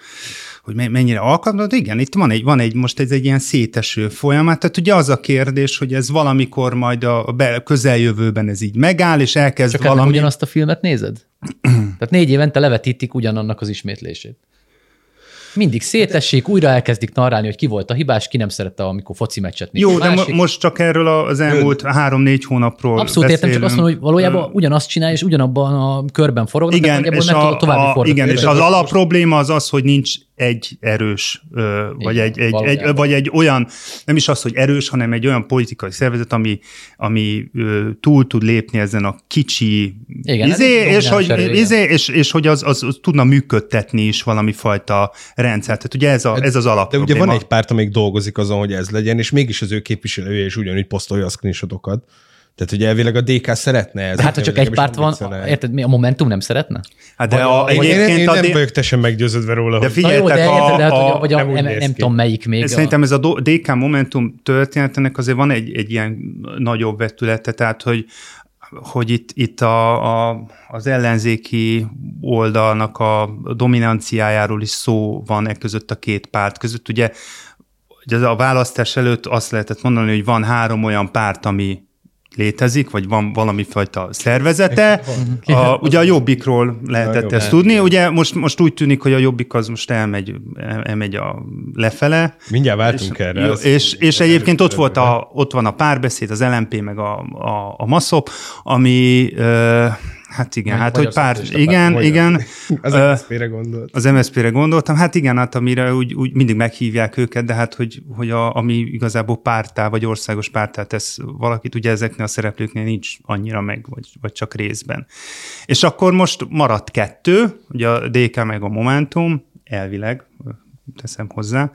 Speaker 3: hogy me- mennyire alkalmas. De igen, itt van egy, van egy, most ez egy ilyen széteső folyamat. Tehát ugye az a kérdés, hogy ez valamikor majd a a be- közeljövőben ez így megáll, és elkezd
Speaker 1: Csak valami... ugyanazt a filmet nézed? Tehát négy évente levetítik ugyanannak az ismétlését. Mindig szétessék, újra elkezdik narrálni, hogy ki volt a hibás, ki nem szerette, amikor foci meccset néz.
Speaker 3: Jó, de
Speaker 1: Másik-
Speaker 3: most csak erről az elmúlt három-négy hónapról
Speaker 1: Abszolút értem, csak azt
Speaker 3: beszélünk.
Speaker 1: mondom, hogy valójában ugyanazt csinálja, és ugyanabban a körben forognak,
Speaker 3: Igen, és, a,
Speaker 1: tudod további
Speaker 3: a, igen, és az alap probléma az az, hogy nincs egy erős, vagy,
Speaker 1: Igen,
Speaker 3: egy, egy, egy, vagy egy olyan, nem is az, hogy erős, hanem egy olyan politikai szervezet, ami, ami túl tud lépni ezen a kicsi
Speaker 1: Igen,
Speaker 3: izé, és, hogy,
Speaker 1: erő,
Speaker 3: izé, és, és hogy az, az, az tudna működtetni is valami fajta rendszert. Tehát ugye ez, a, ez az alap
Speaker 2: De ugye van egy párt, amelyik dolgozik azon, hogy ez legyen, és mégis az ő képviselője is ugyanúgy posztolja a screenshotokat. Tehát ugye elvileg a DK szeretne ez.
Speaker 1: De hát, ha csak egy párt van, érted, mi a Momentum nem szeretne?
Speaker 3: Hát de a,
Speaker 1: a-
Speaker 2: Én, én,
Speaker 3: egyébként
Speaker 2: én
Speaker 3: a,
Speaker 2: nem
Speaker 3: D-
Speaker 2: vagyok teljesen meggyőződve róla,
Speaker 3: De
Speaker 1: de
Speaker 3: Figyeljetek, a-
Speaker 1: érted, de, hát,
Speaker 3: a-
Speaker 1: hogy a,
Speaker 2: nem
Speaker 1: a, nem
Speaker 2: ki.
Speaker 1: tudom melyik még. A-
Speaker 3: Szerintem ez a DK Momentum történetének azért van egy, egy ilyen nagyobb vetülete, tehát hogy hogy itt, itt a, a, az ellenzéki oldalnak a dominanciájáról is szó van e között a két párt között. Ugye, ugye a választás előtt azt lehetett mondani, hogy van három olyan párt, ami létezik, vagy van valami fajta szervezete. A, ugye a Jobbikról lehetett
Speaker 2: Jobb.
Speaker 3: ezt tudni. Ugye most, most úgy tűnik, hogy a Jobbik az most elmegy, el- elmegy a lefele.
Speaker 2: mindjárt váltunk
Speaker 3: És,
Speaker 2: erre.
Speaker 3: jó,
Speaker 2: ez-
Speaker 3: és, és egyébként ott volt a, ott van a párbeszéd, az LMP meg a, a, a MASZOP, ami ö, hát igen,
Speaker 1: Meg
Speaker 3: hát hogy pár, igen,
Speaker 2: Párt,
Speaker 3: igen, [laughs]
Speaker 2: Az MSZP-re gondolt.
Speaker 3: az MSZP-re gondoltam, hát igen, hát amire úgy, úgy mindig meghívják őket, de hát hogy, hogy a, ami igazából pártá, vagy országos pártá tesz valakit, ugye ezeknél a szereplőknél nincs annyira meg, vagy, vagy csak részben. És akkor most maradt kettő, ugye a DK meg a Momentum, elvileg, teszem hozzá,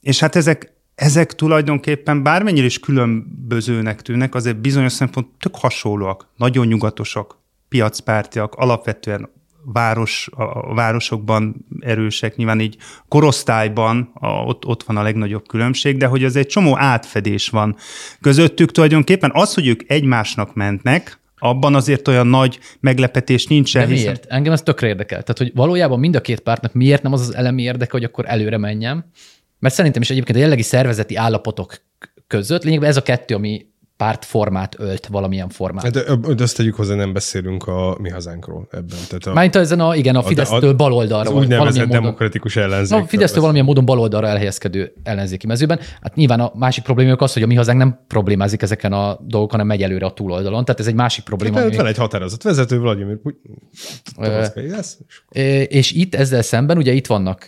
Speaker 3: és hát ezek, ezek tulajdonképpen bármennyire is különbözőnek tűnnek, azért bizonyos szempont tök hasonlóak, nagyon nyugatosak, piacpártiak, alapvetően város, a városokban erősek, nyilván így korosztályban a, ott, ott van a legnagyobb különbség, de hogy az egy csomó átfedés van közöttük tulajdonképpen. Az, hogy ők egymásnak mentnek, abban azért olyan nagy meglepetés nincsen.
Speaker 1: De
Speaker 3: hiszen-
Speaker 1: miért? Engem ez tökre érdekel. Tehát, hogy valójában mind a két pártnak miért nem az az elemi érdeke, hogy akkor előre menjem. Mert szerintem is egyébként a jellegi szervezeti állapotok között lényegben ez a kettő, ami pártformát ölt valamilyen formát.
Speaker 2: De, ö, de azt tegyük hozzá, nem beszélünk a mi hazánkról ebben. Tehát a,
Speaker 1: Mármint ezen a, igen, a
Speaker 2: a-
Speaker 1: Fidesztől
Speaker 2: a-
Speaker 1: baloldalra.
Speaker 2: az úgynevezett demokratikus ellenzék.
Speaker 1: Na, Fidesztől valamilyen módon baloldalra elhelyezkedő ellenzéki mezőben. Hát nyilván a másik problémák az, hogy a mi hazánk nem problémázik ezeken a dolgokon, hanem megy előre a túloldalon. Tehát ez egy másik probléma.
Speaker 2: Hát,
Speaker 1: ami-
Speaker 2: van egy határozott vezető, Vladimir Puty- Tomaszkai lesz. és
Speaker 1: itt ezzel szemben ugye itt vannak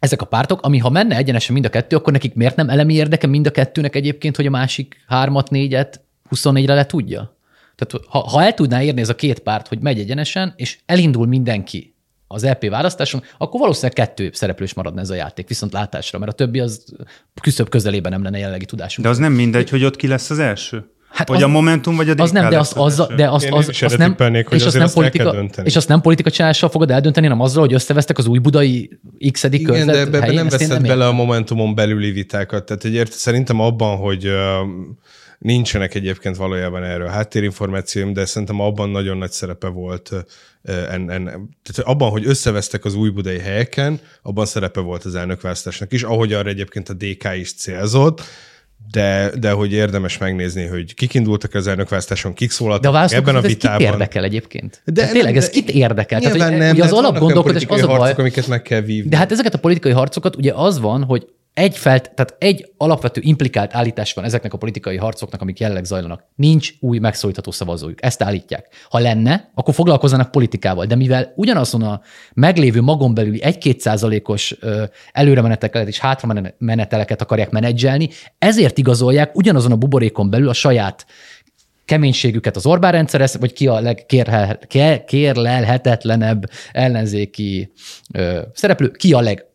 Speaker 1: ezek a pártok, ami ha menne egyenesen mind a kettő, akkor nekik miért nem elemi érdeke mind a kettőnek egyébként, hogy a másik hármat, négyet 24-re le tudja? Tehát ha, ha el tudná érni ez a két párt, hogy megy egyenesen, és elindul mindenki az LP választáson, akkor valószínűleg kettő szereplős maradna ez a játék, viszont látásra, mert a többi az küszöbb közelében nem lenne jelenlegi tudásunk.
Speaker 3: De az nem mindegy, hogy ott ki lesz az első?
Speaker 1: Hát
Speaker 3: vagy
Speaker 1: az-
Speaker 3: a Momentum, vagy a DK
Speaker 1: Az nem, de azt,
Speaker 3: az
Speaker 1: de azt,
Speaker 2: Én
Speaker 1: az, azt
Speaker 2: erre
Speaker 1: nem,
Speaker 2: tippelnék, hogy
Speaker 1: és azt
Speaker 2: azért
Speaker 1: nem
Speaker 2: azt
Speaker 1: politika,
Speaker 2: dönteni.
Speaker 1: és azt nem politika csinálással fogod eldönteni, hanem azzal, hogy összevesztek az új budai x
Speaker 2: Igen,
Speaker 1: körzet
Speaker 2: de ebbe
Speaker 1: helyén,
Speaker 2: nem veszed bele
Speaker 1: értem.
Speaker 2: a Momentumon belüli vitákat. Tehát hogy érted, szerintem abban, hogy uh, nincsenek egyébként valójában erről háttérinformációim, de szerintem abban nagyon nagy szerepe volt en, en, tehát abban, hogy összevesztek az új budai helyeken, abban szerepe volt az elnökválasztásnak is, ahogy arra egyébként a DK is célzott, de, de hogy érdemes megnézni, hogy kik indultak az elnökválasztáson, kik
Speaker 1: De a
Speaker 2: szólaltak ebben a
Speaker 1: ez kit
Speaker 2: vitában.
Speaker 1: érdekel egyébként?
Speaker 2: De
Speaker 1: hát tényleg,
Speaker 2: nem,
Speaker 1: ez kit érdekel? Tehát, hogy,
Speaker 2: nem,
Speaker 1: ugye az alapgondolkodás az a baj,
Speaker 2: harcok, amiket meg kell vívni.
Speaker 1: de hát ezeket a politikai harcokat ugye az van, hogy egy, felt, tehát egy alapvető implikált állítás van ezeknek a politikai harcoknak, amik jelenleg zajlanak. Nincs új megszólítható szavazójuk. Ezt állítják. Ha lenne, akkor foglalkozzanak politikával. De mivel ugyanazon a meglévő magon belüli 1-2 százalékos előremeneteket és hátrameneteleket akarják menedzselni, ezért igazolják ugyanazon a buborékon belül a saját keménységüket az Orbán rendszerhez, vagy ki a legkérlelhetetlenebb ellenzéki ö, szereplő, ki a leg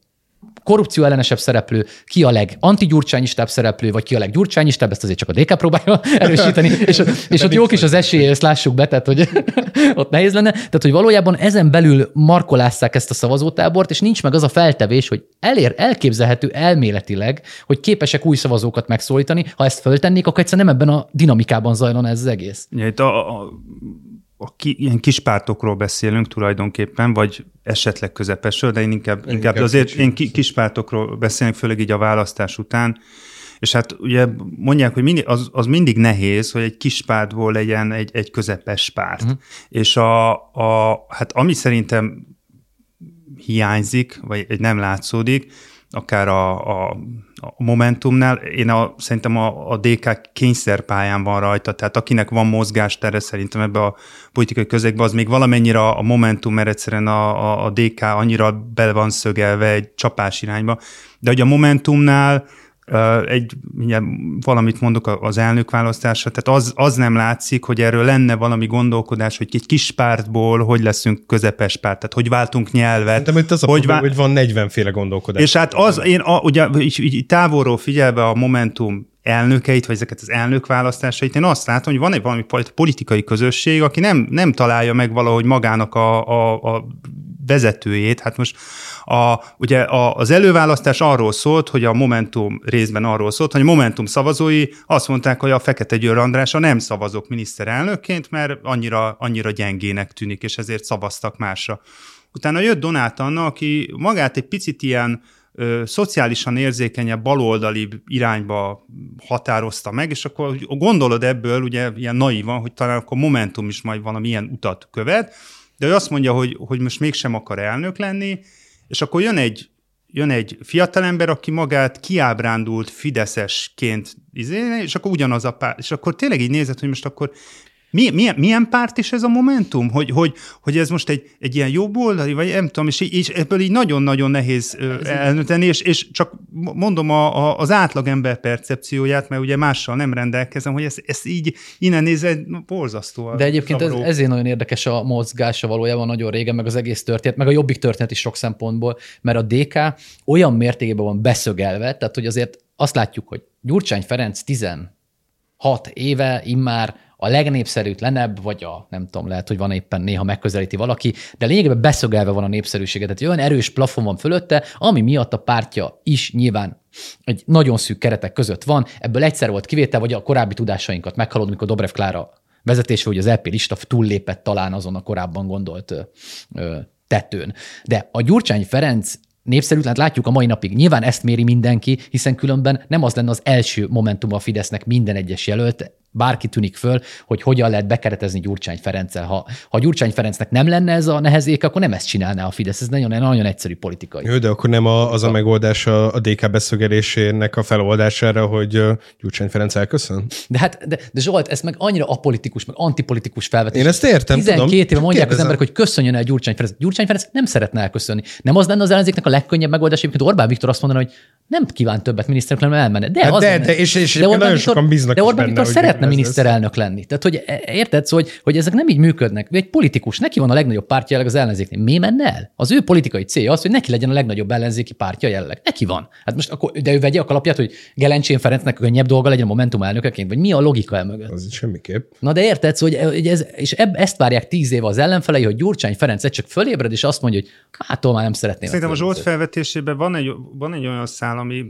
Speaker 1: korrupció ellenesebb szereplő, ki a legantigyurcsányistább szereplő, vagy ki a leggyurcsányistább, ezt azért csak a DK próbálja [laughs] erősíteni, és, [laughs] és ott jók is az esélye, ezt lássuk be, tehát hogy [laughs] ott nehéz lenne. Tehát, hogy valójában ezen belül markolásszák ezt a szavazótábort, és nincs meg az a feltevés, hogy elér, elképzelhető elméletileg, hogy képesek új szavazókat megszólítani. Ha ezt föltennék, akkor egyszerűen nem ebben a dinamikában zajlana ez az egész.
Speaker 3: Ja, itt a, a a ki, ilyen kis pártokról beszélünk tulajdonképpen, vagy esetleg közepesről, de én inkább, inkább, inkább azért kicsit. én ki, kis pártokról beszélek, főleg így a választás után. És hát ugye mondják, hogy mindig, az, az mindig nehéz, hogy egy kis pártból legyen egy, egy közepes párt. Uh-huh. És a, a, hát ami szerintem hiányzik, vagy egy nem látszódik, akár a, a, a Momentumnál, én a, szerintem a, a DK kényszerpályán van rajta, tehát akinek van mozgástere szerintem ebbe a politikai közegbe, az még valamennyire a Momentum, mert egyszerűen a, a, a DK annyira bele van szögelve egy csapás irányba, de hogy a Momentumnál egy, valamit mondok az elnökválasztásra, tehát az, az nem látszik, hogy erről lenne valami gondolkodás, hogy egy kis pártból hogy leszünk közepes párt, tehát hogy váltunk nyelvet.
Speaker 2: De itt az a hogy, probléma, vál... hogy van 40 féle gondolkodás.
Speaker 3: És hát az, én a, ugye így, így távolról figyelve a Momentum elnökeit, vagy ezeket az elnökválasztásait, én azt látom, hogy van egy valami politikai közösség, aki nem, nem találja meg valahogy magának a, a, a vezetőjét. Hát most a, ugye a, az előválasztás arról szólt, hogy a Momentum részben arról szólt, hogy a Momentum szavazói azt mondták, hogy a Fekete Győr Andrásra nem szavazok miniszterelnökként, mert annyira, annyira gyengének tűnik, és ezért szavaztak másra. Utána jött Donát Anna, aki magát egy picit ilyen ö, szociálisan érzékenyebb, baloldali irányba határozta meg, és akkor gondolod ebből, ugye ilyen naívan, hogy talán akkor Momentum is majd valami ilyen utat követ, de ő azt mondja, hogy, hogy most mégsem akar elnök lenni, és akkor jön egy, jön egy fiatalember, aki magát kiábrándult fideszesként, izé, és akkor ugyanaz a pár, és akkor tényleg így nézett, hogy most akkor mi, milyen, milyen párt is ez a Momentum? Hogy, hogy, hogy ez most egy, egy ilyen jobboldali, vagy nem tudom, és, és ebből így nagyon-nagyon nehéz elnöteni, és, és csak mondom a, a, az átlagember percepcióját, mert ugye mással nem rendelkezem, hogy ez, ez így innen nézve borzasztó.
Speaker 1: De egyébként ez, ezért nagyon érdekes a mozgása valójában nagyon régen, meg az egész történet, meg a jobbik történet is sok szempontból, mert a DK olyan mértékben van beszögelve, tehát hogy azért azt látjuk, hogy Gyurcsány Ferenc 16 éve immár a legnépszerűtlenebb, vagy a nem tudom, lehet, hogy van éppen néha megközelíti valaki, de lényegében beszögelve van a népszerűsége. Tehát olyan erős plafon van fölötte, ami miatt a pártja is nyilván egy nagyon szűk keretek között van. Ebből egyszer volt kivétel, vagy a korábbi tudásainkat meghalod, mikor Dobrev Klára vezetése, hogy az EP lista túllépett talán azon a korábban gondolt ö, tetőn. De a Gyurcsány Ferenc népszerűtlen, látjuk a mai napig. Nyilván ezt méri mindenki, hiszen különben nem az lenne az első momentum a Fidesznek minden egyes jelölt, bárki tűnik föl, hogy hogyan lehet bekeretezni Gyurcsány Ferenccel. Ha, ha Gyurcsány Ferencnek nem lenne ez a nehezék, akkor nem ezt csinálná a Fidesz. Ez nagyon, nagyon egyszerű politikai.
Speaker 2: Jó, de akkor nem a, az a megoldás a, a DK beszögelésének a feloldására, hogy Gyurcsány Ferenc elköszön?
Speaker 1: De hát, de, de Zsolt, ez meg annyira apolitikus, meg antipolitikus felvetés.
Speaker 2: Én ezt értem,
Speaker 1: 12
Speaker 2: tudom.
Speaker 1: éve mondják Kérdezem. az emberek, hogy köszönjön el Gyurcsány Ferenc. Gyurcsány Ferenc nem szeretne elköszönni. Nem az lenne az ellenzéknek a legkönnyebb megoldás, mint Orbán Viktor azt mondaná, hogy nem kíván többet miniszterelnök lenni, elmenne. De, hát az
Speaker 2: de, lenne. de, és, és de Orbán nagyon Viktor, sokan bíznak
Speaker 1: de Orbán Viktor szeretne miniszterelnök lenni. Tehát, hogy e- érted, szóval, hogy, hogy ezek nem így működnek. Egy politikus, neki van a legnagyobb pártja jelenleg az ellenzéknél. Mi menne el? Az ő politikai célja az, hogy neki legyen a legnagyobb ellenzéki pártja jelenleg. Neki van. Hát most akkor, de ő vegye a kalapját, hogy Gelencsén Ferencnek könnyebb dolga legyen a Momentum elnökeként, vagy mi a logika el mögött?
Speaker 2: Az semmiképp.
Speaker 1: Na de érted, szóval, hogy ez, és ebb, ezt várják tíz éve az ellenfelei, hogy Gyurcsány Ferenc csak fölébred, és azt mondja, hogy hát már nem szeretném.
Speaker 3: Szerintem a Zsolt felvetésében van egy, van egy olyan szál, ami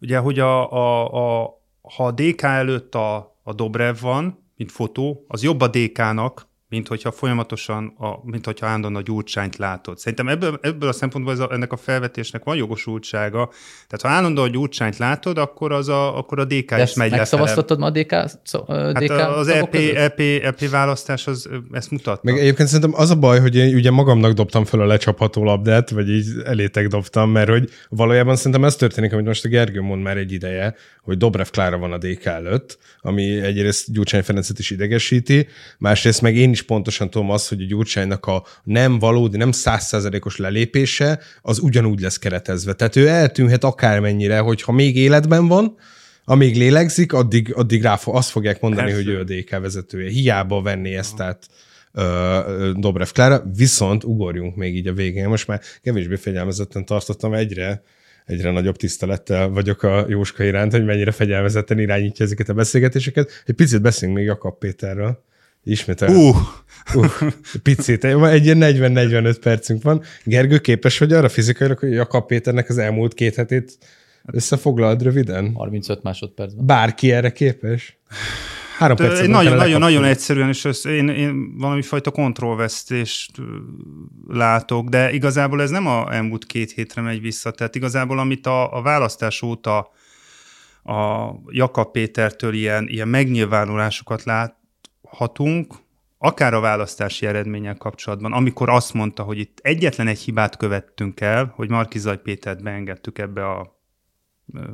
Speaker 3: ugye, hogy a, a, a, ha a DK előtt a, a Dobrev van, mint fotó, az jobb a DK-nak, mint hogyha folyamatosan, a, mint hogyha állandóan a gyurcsányt látod. Szerintem ebből, ebből a szempontból ez a, ennek a felvetésnek van jogosultsága. Tehát ha állandóan a gyurcsányt látod, akkor, az a, akkor a DK
Speaker 1: De
Speaker 3: is megy
Speaker 1: Megszavaztatod ma a DK, szó,
Speaker 3: Hát
Speaker 1: DK
Speaker 3: az EP,
Speaker 1: között?
Speaker 3: EP, EP választás az ezt mutatta.
Speaker 2: Meg egyébként szerintem az a baj, hogy én ugye magamnak dobtam föl a lecsapható labdát, vagy így elétek dobtam, mert hogy valójában szerintem ez történik, amit most a Gergő mond már egy ideje, hogy Dobrev Klára van a DK előtt, ami egyrészt Gyurcsány Ferencet is idegesíti, másrészt meg én is pontosan tudom azt, hogy a Gyurcsánynak a nem valódi, nem százszázalékos lelépése, az ugyanúgy lesz keretezve. Tehát ő eltűnhet akármennyire, hogyha még életben van, amíg lélegzik, addig, addig rá azt fogják mondani,
Speaker 3: Persze.
Speaker 2: hogy ő a DK vezetője. Hiába venni ezt át Dobrev Klára, viszont ugorjunk még így a végén. Most már kevésbé fegyelmezetten tartottam egyre, egyre nagyobb tisztelettel vagyok a Jóska iránt, hogy mennyire fegyelmezetten irányítja ezeket a beszélgetéseket. Egy picit beszélünk még Jakab Péterről. Ismét
Speaker 3: Uh,
Speaker 2: uh, picit, egy ilyen 40-45 percünk van. Gergő, képes vagy arra fizikailag, hogy Jakab Péternek az elmúlt két hetét összefoglald röviden?
Speaker 1: 35 másodpercben.
Speaker 2: Bárki erre képes? Három van,
Speaker 3: nagyon, nagyon, nagyon egyszerűen, és össz, én, én valami fajta kontrollvesztést látok, de igazából ez nem a elmúlt két hétre megy vissza, tehát igazából amit a, a választás óta a Jakab Pétertől ilyen, ilyen megnyilvánulásokat láthatunk, akár a választási eredménnyel kapcsolatban, amikor azt mondta, hogy itt egyetlen egy hibát követtünk el, hogy Markizaj Pétert beengedtük ebbe a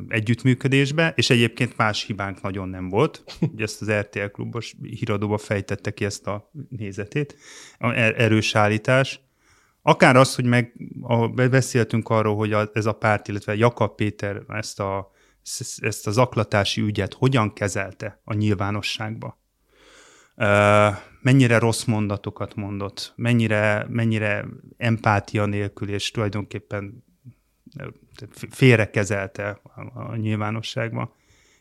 Speaker 3: együttműködésbe, és egyébként más hibánk nagyon nem volt. Ugye ezt az RTL klubos híradóba fejtette ki ezt a nézetét, er- erős állítás. Akár az, hogy meg a, beszéltünk arról, hogy ez a párt, illetve Jakab Péter ezt a, ezt a zaklatási ügyet hogyan kezelte a nyilvánosságba. Mennyire rossz mondatokat mondott, mennyire, mennyire empátia nélkül, és tulajdonképpen félrekezelte a, nyilvánosságban.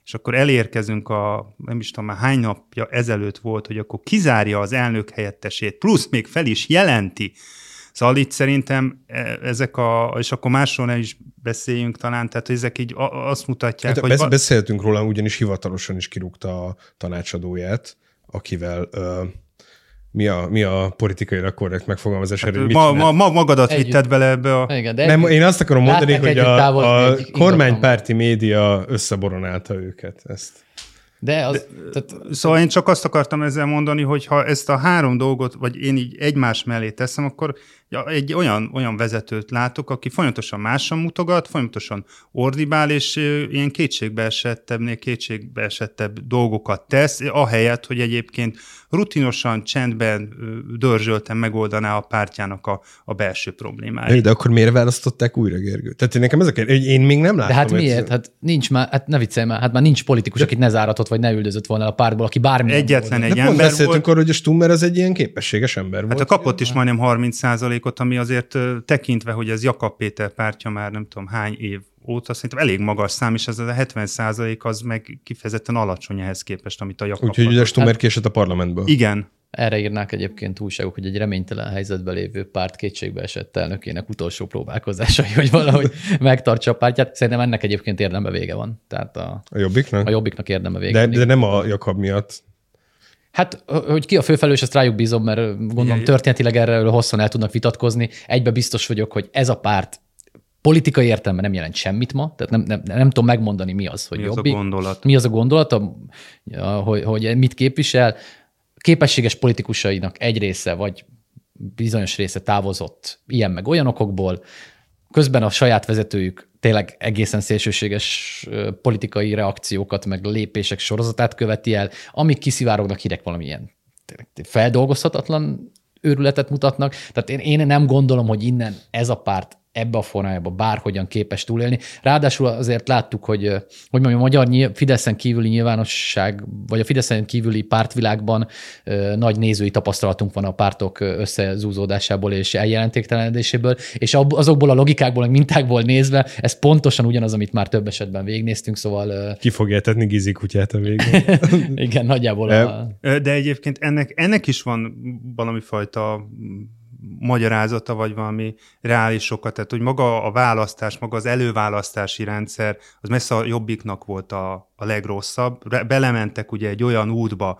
Speaker 3: És akkor elérkezünk a, nem is tudom már hány napja ezelőtt volt, hogy akkor kizárja az elnök helyettesét, plusz még fel is jelenti. Szóval itt szerintem e- ezek a, és akkor másról ne is beszéljünk talán, tehát ezek így azt mutatják,
Speaker 2: Hát,
Speaker 3: hogy...
Speaker 2: beszéltünk róla, ugyanis hivatalosan is kirúgta a tanácsadóját, akivel ö, mi, a, mi a politikailag korrekt megfogalmazás hogy mit
Speaker 3: ma, ma, ma, magadat
Speaker 1: Együtt.
Speaker 3: vitted bele ebbe a...
Speaker 1: Igen, de
Speaker 2: Nem, én azt akarom mondani, hogy a, a kormánypárti média összeboronálta őket. Ezt.
Speaker 1: De az, tehát,
Speaker 3: Szóval én csak azt akartam ezzel mondani, hogy ha ezt a három dolgot, vagy én így egymás mellé teszem, akkor ja, egy olyan, olyan vezetőt látok, aki folyamatosan máson mutogat, folyamatosan ordibál, és ilyen kétségbeesettebbnél kétségbeesettebb dolgokat tesz, ahelyett, hogy egyébként rutinosan, csendben, dörzsölten megoldaná a pártjának a, a belső problémáit.
Speaker 2: De akkor miért választották újra, Gergő? Tehát én nekem ez a kérdés, hogy én még nem látom.
Speaker 1: de hát miért? Hát nincs már, hát ne viccelj már, hát már nincs politikus, akit ne záratott, vagy ne üldözött volna a pártból, aki bármi.
Speaker 3: Egyetlen egy
Speaker 2: De pont
Speaker 3: ember
Speaker 2: beszéltünk
Speaker 3: volt.
Speaker 2: arról, hogy a Stummer az egy ilyen képességes ember volt.
Speaker 3: Hát a kapott is majdnem 30%-ot, ami azért tekintve, hogy ez Jakab Péter pártja már nem tudom hány év óta, szerintem elég magas szám, és ez a 70% az meg kifejezetten alacsony ehhez képest, amit a Jakab
Speaker 2: Úgyhogy ugye. Stummer kiesett a parlamentből.
Speaker 3: Igen,
Speaker 1: Erre írnák egyébként újságok, hogy egy reménytelen helyzetben lévő párt kétségbe esett elnökének utolsó próbálkozásai, hogy valahogy megtartsa a pártját. Szerintem ennek egyébként érdembe vége van. Tehát a,
Speaker 2: A jobbiknak?
Speaker 1: a jobbiknak érdembe vége.
Speaker 2: de,
Speaker 1: van.
Speaker 2: de nem a Jakab miatt.
Speaker 1: Hát, hogy ki a főfelelős, ezt rájuk bízom, mert gondolom
Speaker 3: Igen.
Speaker 1: történetileg erről hosszan el tudnak vitatkozni. Egybe biztos vagyok, hogy ez a párt politikai értelemben nem jelent semmit ma, tehát nem, nem, nem tudom megmondani, mi az, hogy
Speaker 3: mi az a
Speaker 1: jobbik.
Speaker 3: gondolat.
Speaker 1: mi az a gondolat, a, a- hogy, hogy mit képvisel. Képességes politikusainak egy része, vagy bizonyos része távozott ilyen meg olyan okokból, közben a saját vezetőjük tényleg egészen szélsőséges politikai reakciókat, meg lépések sorozatát követi el, amik kiszivárognak hírek valamilyen feldolgozhatatlan őrületet mutatnak. Tehát én, én nem gondolom, hogy innen ez a párt ebbe a formájába bárhogyan képes túlélni. Ráadásul azért láttuk, hogy, hogy mondjam, a magyar nyilv, Fideszen kívüli nyilvánosság, vagy a Fideszen kívüli pártvilágban ö, nagy nézői tapasztalatunk van a pártok összezúzódásából és eljelentéktelenedéséből, és azokból a logikákból, meg mintákból nézve, ez pontosan ugyanaz, amit már több esetben végignéztünk, szóval ö,
Speaker 2: Ki fogja etetni Gizi kutyát a végén. [laughs]
Speaker 1: igen, nagyjából a,
Speaker 3: Ö, De egyébként ennek, ennek is van valami fajta magyarázata, vagy valami reális oka, tehát hogy maga a választás, maga az előválasztási rendszer, az messze a jobbiknak volt a, a legrosszabb. Belementek ugye egy olyan útba,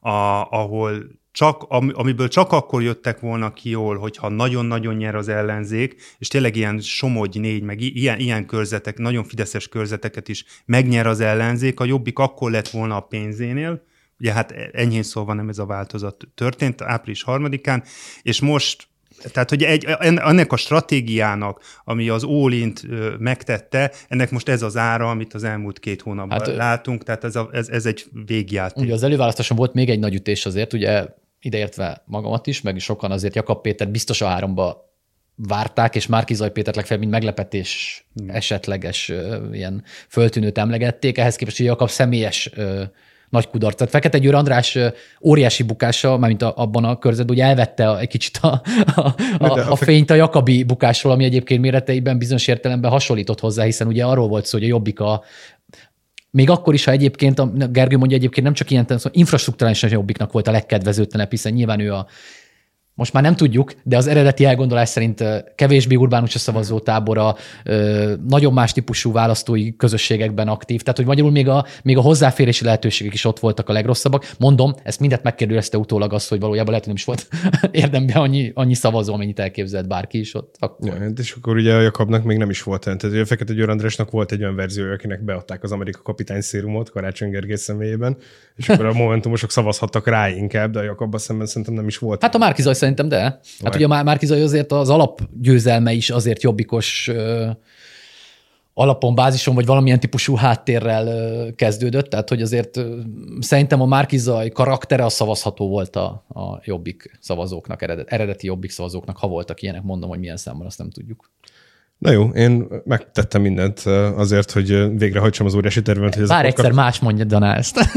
Speaker 3: a, ahol csak, amiből csak akkor jöttek volna ki jól, hogyha nagyon-nagyon nyer az ellenzék, és tényleg ilyen somogy négy, meg ilyen, ilyen körzetek, nagyon fideszes körzeteket is megnyer az ellenzék, a jobbik akkor lett volna a pénzénél, ugye hát enyhén szólva nem ez a változat történt április harmadikán, és most tehát, hogy egy, ennek a stratégiának, ami az Ólint megtette, ennek most ez az ára, amit az elmúlt két hónapban hát, látunk, tehát ez, a, ez, ez egy végjáték.
Speaker 1: Ugye az előválasztáson volt még egy nagy ütés azért, ugye ideértve magamat is, meg sokan azért Jakab Péter biztos a háromba várták, és Márkizaj Pétert legfeljebb, mint meglepetés hmm. esetleges ilyen föltűnőt emlegették. Ehhez képest, hogy Jakab személyes nagy kudarc. Tehát Fekete Győr András óriási bukása, mármint abban a körzetben, hogy elvette egy kicsit a, a, a, a fényt a Jakabi bukásról, ami egyébként méreteiben bizonyos értelemben hasonlított hozzá, hiszen ugye arról volt szó, hogy a Jobbik a még akkor is, ha egyébként, a Gergő mondja egyébként nem csak ilyen, szóval infrastruktúrálisan jobbiknak volt a legkedvezőtlenebb, hiszen nyilván ő a most már nem tudjuk, de az eredeti elgondolás szerint kevésbé urbánus a szavazótábora, nagyon más típusú választói közösségekben aktív, tehát hogy magyarul még a, még a hozzáférési lehetőségek is ott voltak a legrosszabbak. Mondom, ezt mindet megkérdezte utólag azt, hogy valójában lehet, hogy nem is volt [laughs] érdemben annyi, annyi szavazó, amennyit elképzelt bárki is ott.
Speaker 2: Akkor. Ja, és akkor ugye a Jakabnak még nem is volt olyan. Tehát a Fekete Győr Andrásnak volt egy olyan verzió, akinek beadták az Amerika kapitány szérumot Karácsony Gergely személyében, és akkor a momentumosok szavazhattak rá inkább, de a Jakabban szemben szerintem nem is volt.
Speaker 1: Hát a Márkizaj szerintem, de. Hát Vagy. ugye a Márkizaj azért az alapgyőzelme is azért jobbikos alapon, bázison, vagy valamilyen típusú háttérrel kezdődött, tehát hogy azért szerintem a Márkizaj karaktere a szavazható volt a, a jobbik szavazóknak, eredet, eredeti jobbik szavazóknak, ha voltak ilyenek, mondom, hogy milyen számban, azt nem tudjuk.
Speaker 2: Na jó, én megtettem mindent azért, hogy végrehajtsam az óriási tervemet. Hogy
Speaker 1: Bár egyszer más mondja Dana ezt. [laughs]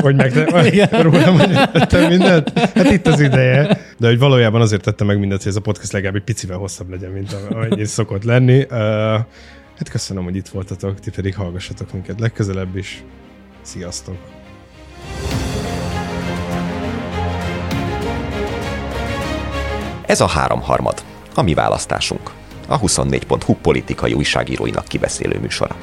Speaker 2: Hogy meg [laughs] [laughs] rólam, hogy tettem mindent? Hát itt az ideje. De hogy valójában azért tettem meg mindent, hogy ez a podcast legalább egy picivel hosszabb legyen, mint amennyi szokott lenni. Hát köszönöm, hogy itt voltatok, ti pedig hallgassatok minket legközelebb is. Sziasztok!
Speaker 4: Ez a háromharmad, a mi választásunk a 24.hu politikai újságíróinak kibeszélő műsora.